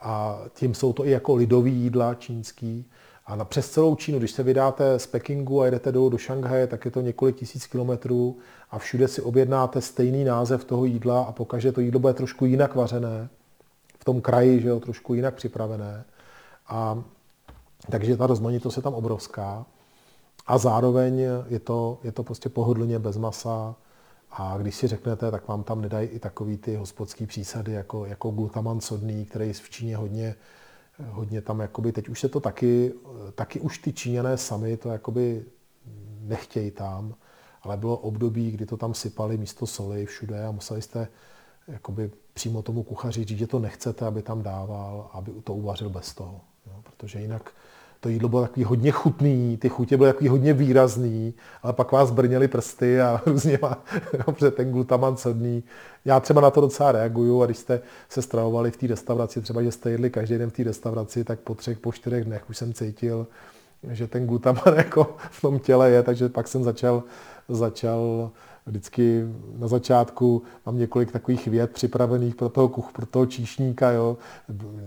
a tím jsou to i jako lidový jídla čínský. A na přes celou Čínu, když se vydáte z Pekingu a jedete dolů do Šanghaje, tak je to několik tisíc kilometrů a všude si objednáte stejný název toho jídla a pokaždé to jídlo bude trošku jinak vařené, v tom kraji, že jo, trošku jinak připravené. A takže ta rozmanitost je tam obrovská. A zároveň je to, je to prostě pohodlně bez masa. A když si řeknete, tak vám tam nedají i takový ty hospodský přísady, jako, jako glutaman sodný, který v Číně hodně, hodně tam, jakoby, teď už se to taky, taky už ty Číňané sami to jakoby nechtějí tam, ale bylo období, kdy to tam sypali místo soli všude a museli jste jakoby přímo tomu kuchaři říct, že to nechcete, aby tam dával, aby to uvařil bez toho. Jo, protože jinak to jídlo bylo takový hodně chutný, ty chutě byly takový hodně výrazný, ale pak vás brněly prsty a [laughs] různě má, dobře, ten glutaman sodný. Já třeba na to docela reaguju a když jste se stravovali v té restauraci, třeba, že jste jedli každý den v té restauraci, tak po třech, po čtyřech dnech už jsem cítil, že ten glutaman [laughs] jako v tom těle je, takže pak jsem začal, začal vždycky na začátku mám několik takových věd připravených pro toho kuch, pro toho číšníka, jo,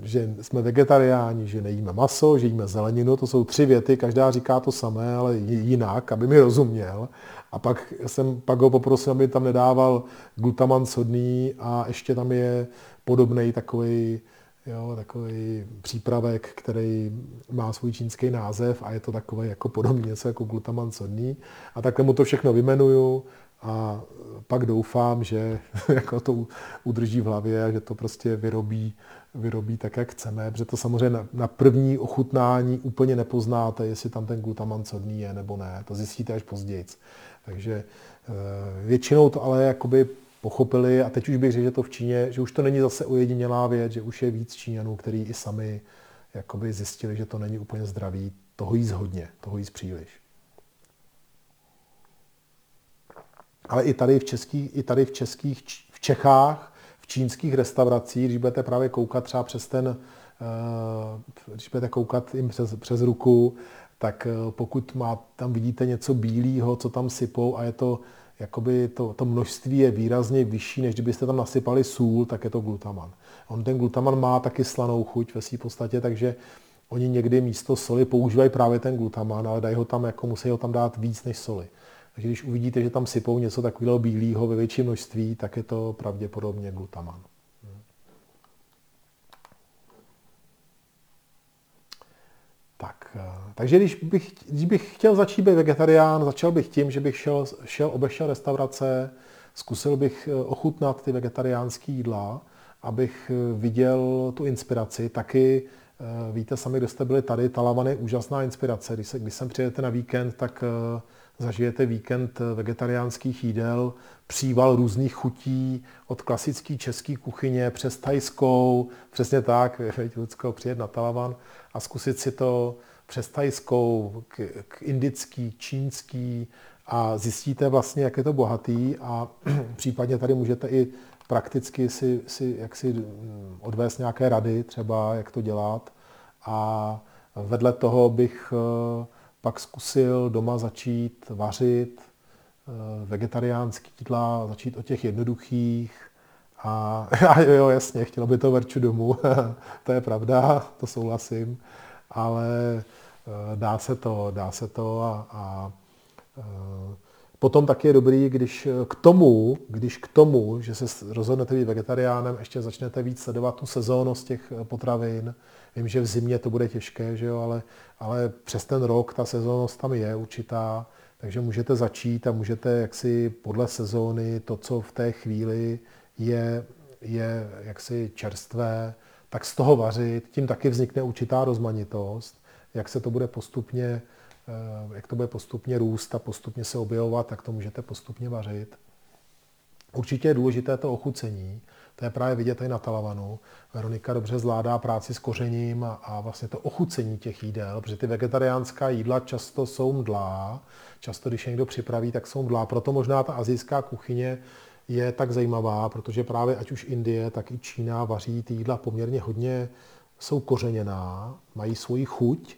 že jsme vegetariáni, že nejíme maso, že jíme zeleninu, to jsou tři věty, každá říká to samé, ale jinak, aby mi rozuměl. A pak jsem pak ho poprosil, aby tam nedával glutaman sodný a ještě tam je podobný takový jo, takový přípravek, který má svůj čínský název a je to takové jako podobně něco jako glutaman sodný. A takhle mu to všechno vymenuju a pak doufám, že [laughs] jako to udrží v hlavě a že to prostě vyrobí, vyrobí tak, jak chceme, protože to samozřejmě na, první ochutnání úplně nepoznáte, jestli tam ten glutaman sodný je nebo ne. To zjistíte až později. Takže eh, většinou to ale jakoby pochopili a teď už bych řekl, že to v Číně, že už to není zase ojedinělá věc, že už je víc Číňanů, kteří i sami jakoby zjistili, že to není úplně zdravý, toho jíst hodně, toho jíst příliš. Ale i tady v, český, i tady v českých, v Čechách, v čínských restauracích, když budete právě koukat třeba přes ten, eh, když budete koukat jim přes, přes ruku, tak eh, pokud má, tam vidíte něco bílého, co tam sypou a je to, jakoby to, to množství je výrazně vyšší, než kdybyste tam nasypali sůl, tak je to glutaman. On ten glutaman má taky slanou chuť ve své podstatě, takže oni někdy místo soli používají právě ten glutaman, ale dají ho tam, jako musí ho tam dát víc než soli. Takže když uvidíte, že tam sypou něco takového bílého ve větším množství, tak je to pravděpodobně glutaman. Tak, eh, takže když bych, když bych chtěl začít být vegetarián, začal bych tím, že bych šel, šel obešel restaurace, zkusil bych eh, ochutnat ty vegetariánské jídla, abych eh, viděl tu inspiraci. Taky víte sami, kdo jste byli tady, Talavan je úžasná inspirace. Když, se, když sem přijedete na víkend, tak zažijete víkend vegetariánských jídel, příval různých chutí, od klasické české kuchyně přes tajskou, přesně tak, [laughs] Lucko, přijet na Talavan a zkusit si to přes tajskou, k, k indický, čínský a zjistíte vlastně, jak je to bohatý a [clears throat] případně tady můžete i prakticky si, si jak si mm, odvést nějaké rady, třeba jak to dělat. A vedle toho bych eh, pak zkusil doma začít vařit eh, vegetariánský jídla, začít o těch jednoduchých. A, [laughs] a jo, jasně, chtělo by to verču domů, [laughs] to je pravda, to souhlasím, ale eh, dá se to, dá se to a, a Potom taky je dobrý, když k tomu, když k tomu, že se rozhodnete být vegetariánem, ještě začnete víc sledovat tu sezónnost těch potravin. Vím, že v zimě to bude těžké, že jo, ale, ale přes ten rok ta sezónnost tam je určitá, takže můžete začít a můžete jaksi podle sezóny to, co v té chvíli je, je jaksi čerstvé, tak z toho vařit. Tím taky vznikne určitá rozmanitost. Jak se to bude postupně Eh, jak to bude postupně růst a postupně se objevovat, tak to můžete postupně vařit. Určitě je důležité to ochucení, to je právě vidět i na talavanu. Veronika dobře zvládá práci s kořením a, a vlastně to ochucení těch jídel, protože ty vegetariánská jídla často jsou mdlá, často když je někdo připraví, tak jsou mdlá. Proto možná ta azijská kuchyně je tak zajímavá, protože právě ať už Indie, tak i Čína vaří ty jídla poměrně hodně, jsou kořeněná, mají svoji chuť,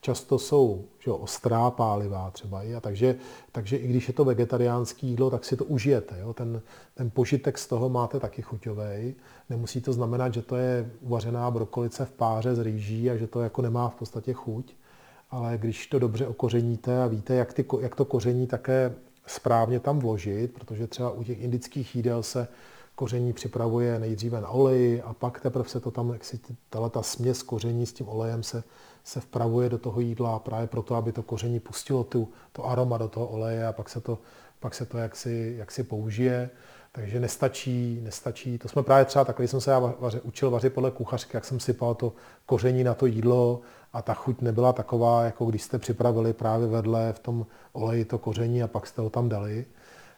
často jsou že jo, ostrá pálivá třeba a takže, takže i když je to vegetariánský jídlo, tak si to užijete. Jo? Ten, ten požitek z toho máte taky chuťový. Nemusí to znamenat, že to je uvařená brokolice v páře z rýží a že to jako nemá v podstatě chuť. Ale když to dobře okořeníte a víte, jak, ty, jak to koření také správně tam vložit, protože třeba u těch indických jídel se koření připravuje nejdříve na oleji a pak teprve se to tam, jak si ta směs koření s tím olejem se se vpravuje do toho jídla právě proto, aby to koření pustilo tu, to aroma do toho oleje a pak se to, pak se to jaksi, jaksi použije. Takže nestačí, nestačí. To jsme právě třeba takhle, jsem se já vaře, učil vařit podle kuchařky, jak jsem sypal to koření na to jídlo a ta chuť nebyla taková, jako když jste připravili právě vedle v tom oleji to koření a pak jste ho tam dali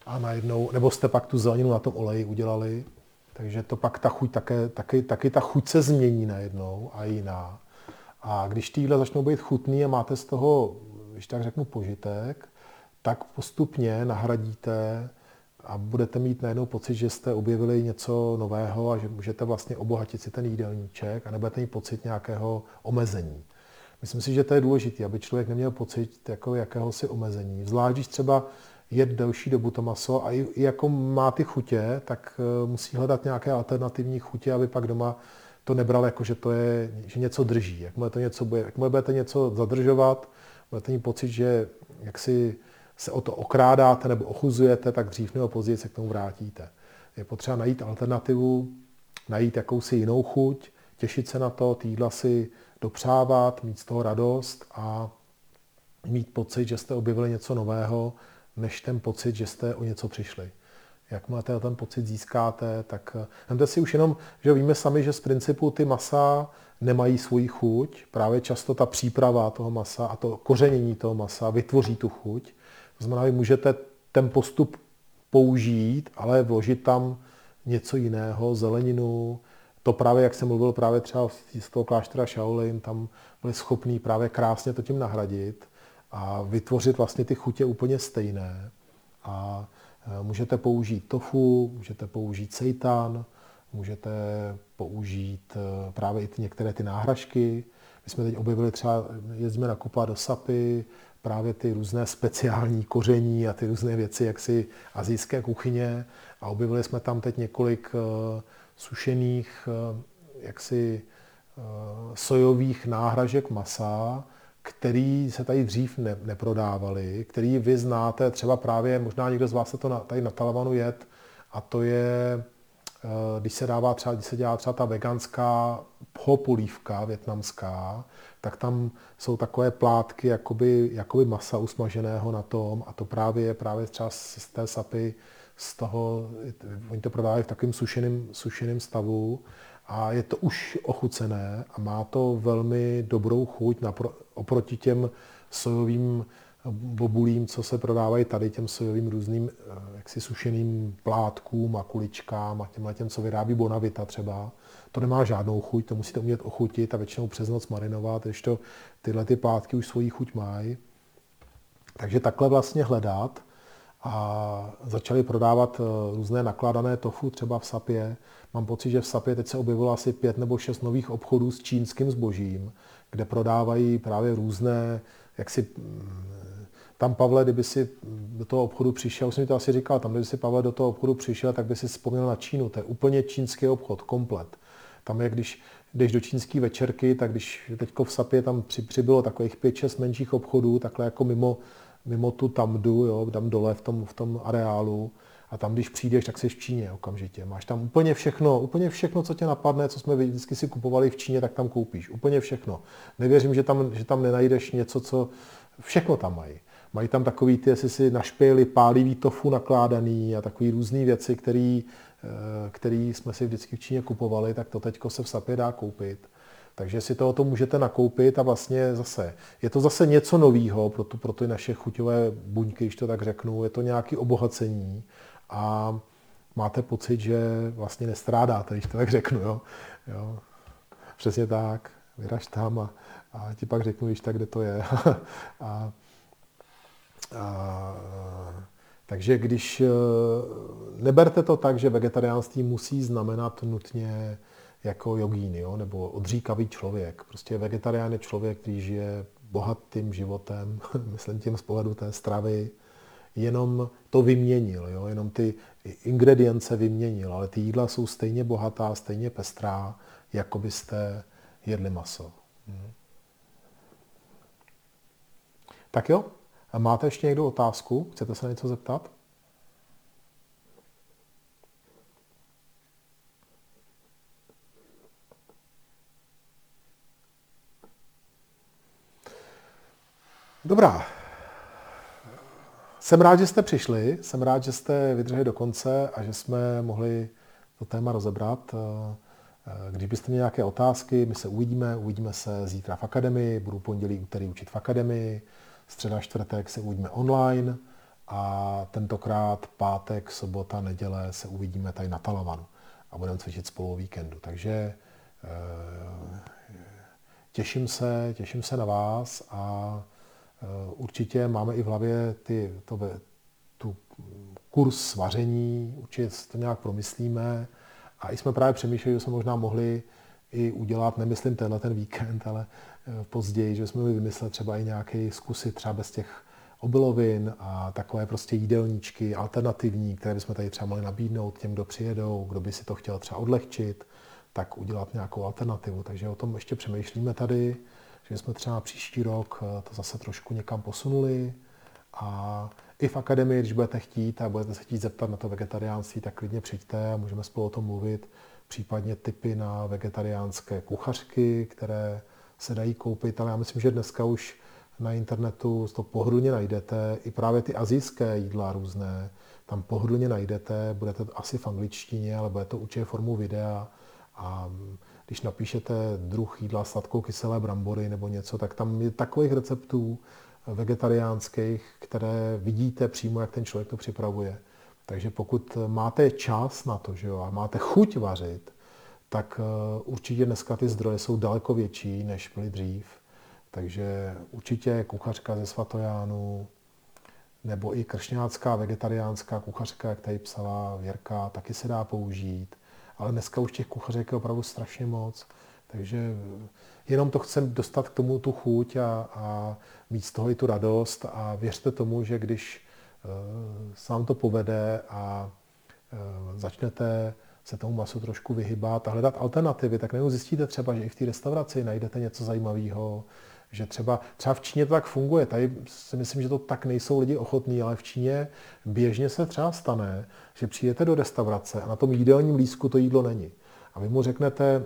a najednou, nebo jste pak tu zeleninu na tom oleji udělali, takže to pak ta chuť také, taky, taky ta chuť se změní najednou a jiná. A když ty jídla začnou být chutný a máte z toho, když tak řeknu, požitek, tak postupně nahradíte a budete mít najednou pocit, že jste objevili něco nového a že můžete vlastně obohatit si ten jídelníček a nebudete mít pocit nějakého omezení. Myslím si, že to je důležité, aby člověk neměl pocit jako jakéhosi omezení. Zvlášť, když třeba jet delší dobu to maso a i, i jako má ty chutě, tak eh, musí hledat nějaké alternativní chutě, aby pak doma to nebral jako, že to je, že něco drží. Jakmile, to něco bude, jakmile budete něco zadržovat, budete mít pocit, že jak si se o to okrádáte nebo ochuzujete, tak dřív nebo později se k tomu vrátíte. Je potřeba najít alternativu, najít jakousi jinou chuť, těšit se na to, týdla si dopřávat, mít z toho radost a mít pocit, že jste objevili něco nového, než ten pocit, že jste o něco přišli. Jakmile ten pocit získáte, tak eh, vemte si už jenom, že víme sami, že z principu ty masa nemají svoji chuť. Právě často ta příprava toho masa a to kořenění toho masa vytvoří tu chuť. To znamená, že můžete ten postup použít, ale vložit tam něco jiného, zeleninu. To právě, jak jsem mluvil právě třeba z toho kláštera Shaolin, tam byli schopní právě krásně to tím nahradit a vytvořit vlastně ty chutě úplně stejné. A můžete použít tofu, můžete použít seitan, můžete použít eh, právě i ty některé ty náhražky. My jsme teď objevili třeba, jezdíme nakupovat do sapy, právě ty různé speciální koření a ty různé věci, jaksi azijské kuchyně. A objevili jsme tam teď několik eh, sušených, jaksi sojových náhražek masa, který se tady dřív ne, neprodávali, který vy znáte, třeba právě, možná někdo z vás se to na, tady na Talavanu jet, a to je, eh, když se dává třeba, když se dělá třeba ta veganská polívka větnamská, tak tam jsou takové plátky jakoby, jakoby masa usmaženého na tom a to právě je právě třeba z té sapy, z toho, oni to prodávají v takovém sušeném, sušeném stavu a je to už ochucené a má to velmi dobrou chuť napro, oproti těm sojovým bobulím, co se prodávají tady těm sojovým různým eh, jaksi sušeným plátkům a kuličkám a těmhle těm, co vyrábí Bonavita třeba. To nemá žádnou chuť, to musíte umět ochutit a většinou přes noc marinovat, to tyhle ty plátky už svoji chuť mají. Takže takhle vlastně hledat a začali prodávat eh, různé nakládané tofu třeba v Sapě. Mám pocit, že v Sapě teď se objevilo asi pět nebo šest nových obchodů s čínským zbožím, kde prodávají právě různé, jak si mm, tam Pavle, kdyby si do toho obchodu přišel, už jsem to asi říkal, tam kdyby si Pavle do toho obchodu přišel, tak by si vzpomněl na Čínu. To je úplně čínský obchod, komplet. Tam je, když jdeš do čínské večerky, tak když teďko v Sapě tam při, přibylo takových pět, šest menších obchodů, takhle jako mimo, mimo tu tamdu, jo, tam dole v tom, v tom areálu, a tam, když přijdeš, tak jsi v Číně okamžitě. Máš tam úplně všechno, úplně všechno, co tě napadne, co jsme vždycky si kupovali v Číně, tak tam koupíš. Úplně všechno. Nevěřím, že tam, že tam nenajdeš něco, co... Všechno tam mají. Mají tam takový ty, jestli si našpěli pálivý tofu nakládaný a takový různé věci, který, eh, který jsme si vždycky v Číně kupovali, tak to teďko se v Sapě dá koupit. Takže si tohoto můžete nakoupit a vlastně zase, je to zase něco nového pro, tu, pro ty naše chuťové buňky, když to tak řeknu, je to nějaké obohacení a máte pocit, že vlastně nestrádáte, když to tak řeknu. Jo? Jo? Přesně tak, vyraž tam a, a ti pak řeknu, když tak, kde to je. [laughs] a, a, takže když e, neberte to tak, že vegetariánství musí znamenat nutně jako jogín, jo? nebo odříkavý člověk. Prostě vegetarián je člověk, který žije bohatým životem, [laughs] myslím tím z pohledu té stravy, jenom to vyměnil, jo? jenom ty ingredience vyměnil, ale ty jídla jsou stejně bohatá, stejně pestrá, jako byste jedli maso. Hmm. Tak jo, máte ještě někdo otázku? Chcete se na něco zeptat? Dobrá, jsem rád, že jste přišli, jsem rád, že jste vydrželi do konce a že jsme mohli to téma rozebrat. Eh, když byste měli nějaké otázky, my se uvidíme, uvidíme se zítra v akademii, budu pondělí, úterý učit v akademii, středa, čtvrtek se uvidíme online. A tentokrát pátek, sobota, neděle se uvidíme tady na Talavanu a budeme cvičit spolu o víkendu. Takže eh, těším se, těším se na vás a Eh, určitě máme i v hlavě ty, to, tu kurz vaření, určitě to nějak promyslíme. A i jsme právě přemýšleli, že jsme možná mohli i udělat, nemyslím tenhle ten víkend, ale eh, později, že jsme vymyslet třeba i nějaké zkusy třeba bez těch obilovin a takové prostě jídelníčky alternativní, které bychom tady třeba mohli nabídnout těm, kdo přijedou, kdo by si to chtěl třeba odlehčit, tak udělat nějakou alternativu. Takže o tom ještě přemýšlíme tady že jsme třeba příští rok eh, to zase trošku někam posunuli. A i v akademii, když budete chtít a budete se chtít zeptat na to vegetariánství, tak klidně přijďte a můžeme spolu o tom mluvit, případně typy na vegetariánské kuchařky, které se dají koupit, ale já myslím, že dneska už na internetu to pohodlně najdete, i právě ty azijské jídla různé, tam pohodlně najdete, budete asi v angličtině, ale bude to určitě formou videa. A když napíšete druh jídla sladko-kyselé brambory nebo něco, tak tam je takových receptů vegetariánských, které vidíte přímo, jak ten člověk to připravuje. Takže pokud máte čas na to, že jo, a máte chuť vařit, tak eh, určitě dneska ty zdroje jsou daleko větší, než byly dřív. Takže určitě kuchařka ze Svatojánu, nebo i kršňácká vegetariánská kuchařka, jak tady psala Věrka, taky se dá použít ale dneska už těch kuchařek je opravdu strašně moc, takže jenom to chcem dostat k tomu tu chuť a, a mít z toho i tu radost. A věřte tomu, že když uh, se vám to povede a uh, začnete se tomu masu trošku vyhybat a hledat alternativy, tak najednou zjistíte třeba, že i v té restauraci najdete něco zajímavého, že třeba, třeba v Číně to tak funguje, tady si myslím, že to tak nejsou lidi ochotní, ale v Číně běžně se třeba stane, že přijdete do restaurace a na tom jídelním lísku to jídlo není. A vy mu řeknete,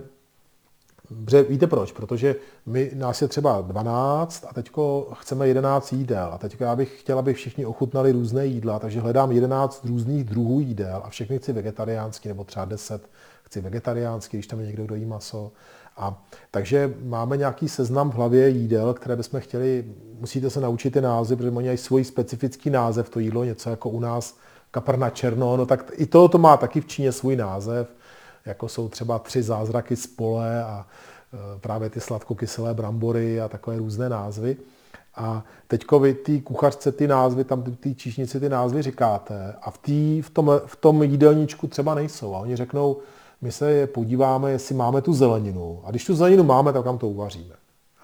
že víte proč? Protože my, nás je třeba 12 a teďko chceme 11 jídel. A teď já bych chtěla, aby všichni ochutnali různé jídla, takže hledám 11 různých druhů jídel a všechny chci vegetariánský, nebo třeba 10 chci vegetariánský, když tam je někdo, kdo jí maso. A takže máme nějaký seznam v hlavě jídel, které bychom chtěli, musíte se naučit ty názvy, protože oni mají svůj specifický název, to jídlo, něco jako u nás kapr na černo, no tak i to, to má taky v Číně svůj název, jako jsou třeba tři zázraky z pole a e, právě ty sladkokyselé brambory a takové různé názvy. A teďko vy ty kuchařce ty názvy, tam ty číšnici ty názvy říkáte a v, tý, v, tom, v tom jídelníčku třeba nejsou. A oni řeknou, my se je podíváme, jestli máme tu zeleninu. A když tu zeleninu máme, tak tam to uvaříme.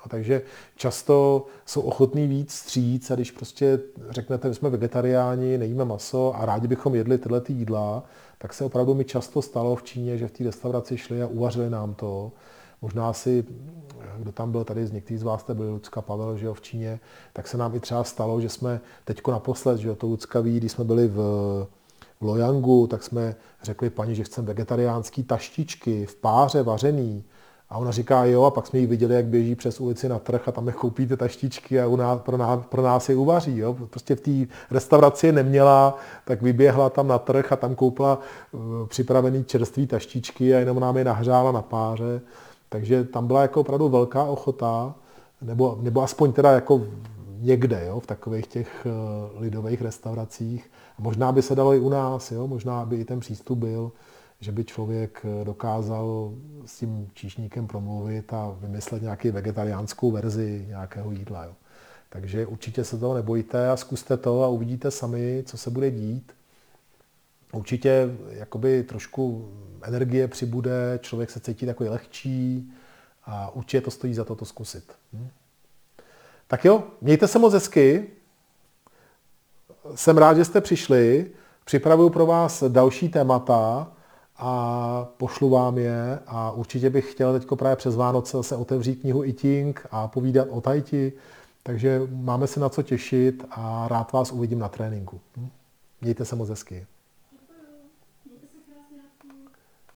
A takže často jsou ochotní víc stříc a když prostě řeknete, že jsme vegetariáni, nejíme maso a rádi bychom jedli tyhle ty jídla, tak se opravdu mi často stalo v Číně, že v té restauraci šli a uvařili nám to. Možná si, kdo tam byl tady, z některých z vás jste byli, Lucka Pavel, že jo, v Číně, tak se nám i třeba stalo, že jsme teďko naposled, že jo, to Lucka ví, když jsme byli v Lojangu, tak jsme řekli paní, že chceme vegetariánský taštičky v páře vařený. A ona říká jo, a pak jsme ji viděli, jak běží přes ulici na trh a tam je koupí ty taštičky a u nás, pro, nás, pro nás je uvaří. Jo. Prostě v té restauraci neměla, tak vyběhla tam na trh a tam koupila uh, připravený čerstvý taštičky a jenom nám je nahřála na páře. Takže tam byla jako opravdu velká ochota, nebo, nebo aspoň teda jako někde, jo, v takových těch uh, lidových restauracích. Možná by se dalo i u nás, jo, možná by i ten přístup byl, že by člověk eh, dokázal s tím číšníkem promluvit a vymyslet nějaký vegetariánskou verzi nějakého jídla. Jo. Takže určitě se toho nebojte a zkuste to a uvidíte sami, co se bude dít. Určitě jakoby trošku energie přibude, člověk se cítí takový lehčí a určitě to stojí za to to zkusit. Hm? Tak jo, mějte se moc hezky. Jsem rád, že jste přišli. Připravuju pro vás další témata a pošlu vám je a určitě bych chtěl teď právě přes Vánoce se otevřít knihu Eating a povídat o tajti, takže máme se na co těšit a rád vás uvidím na tréninku. Hm? Mějte se moc hezky.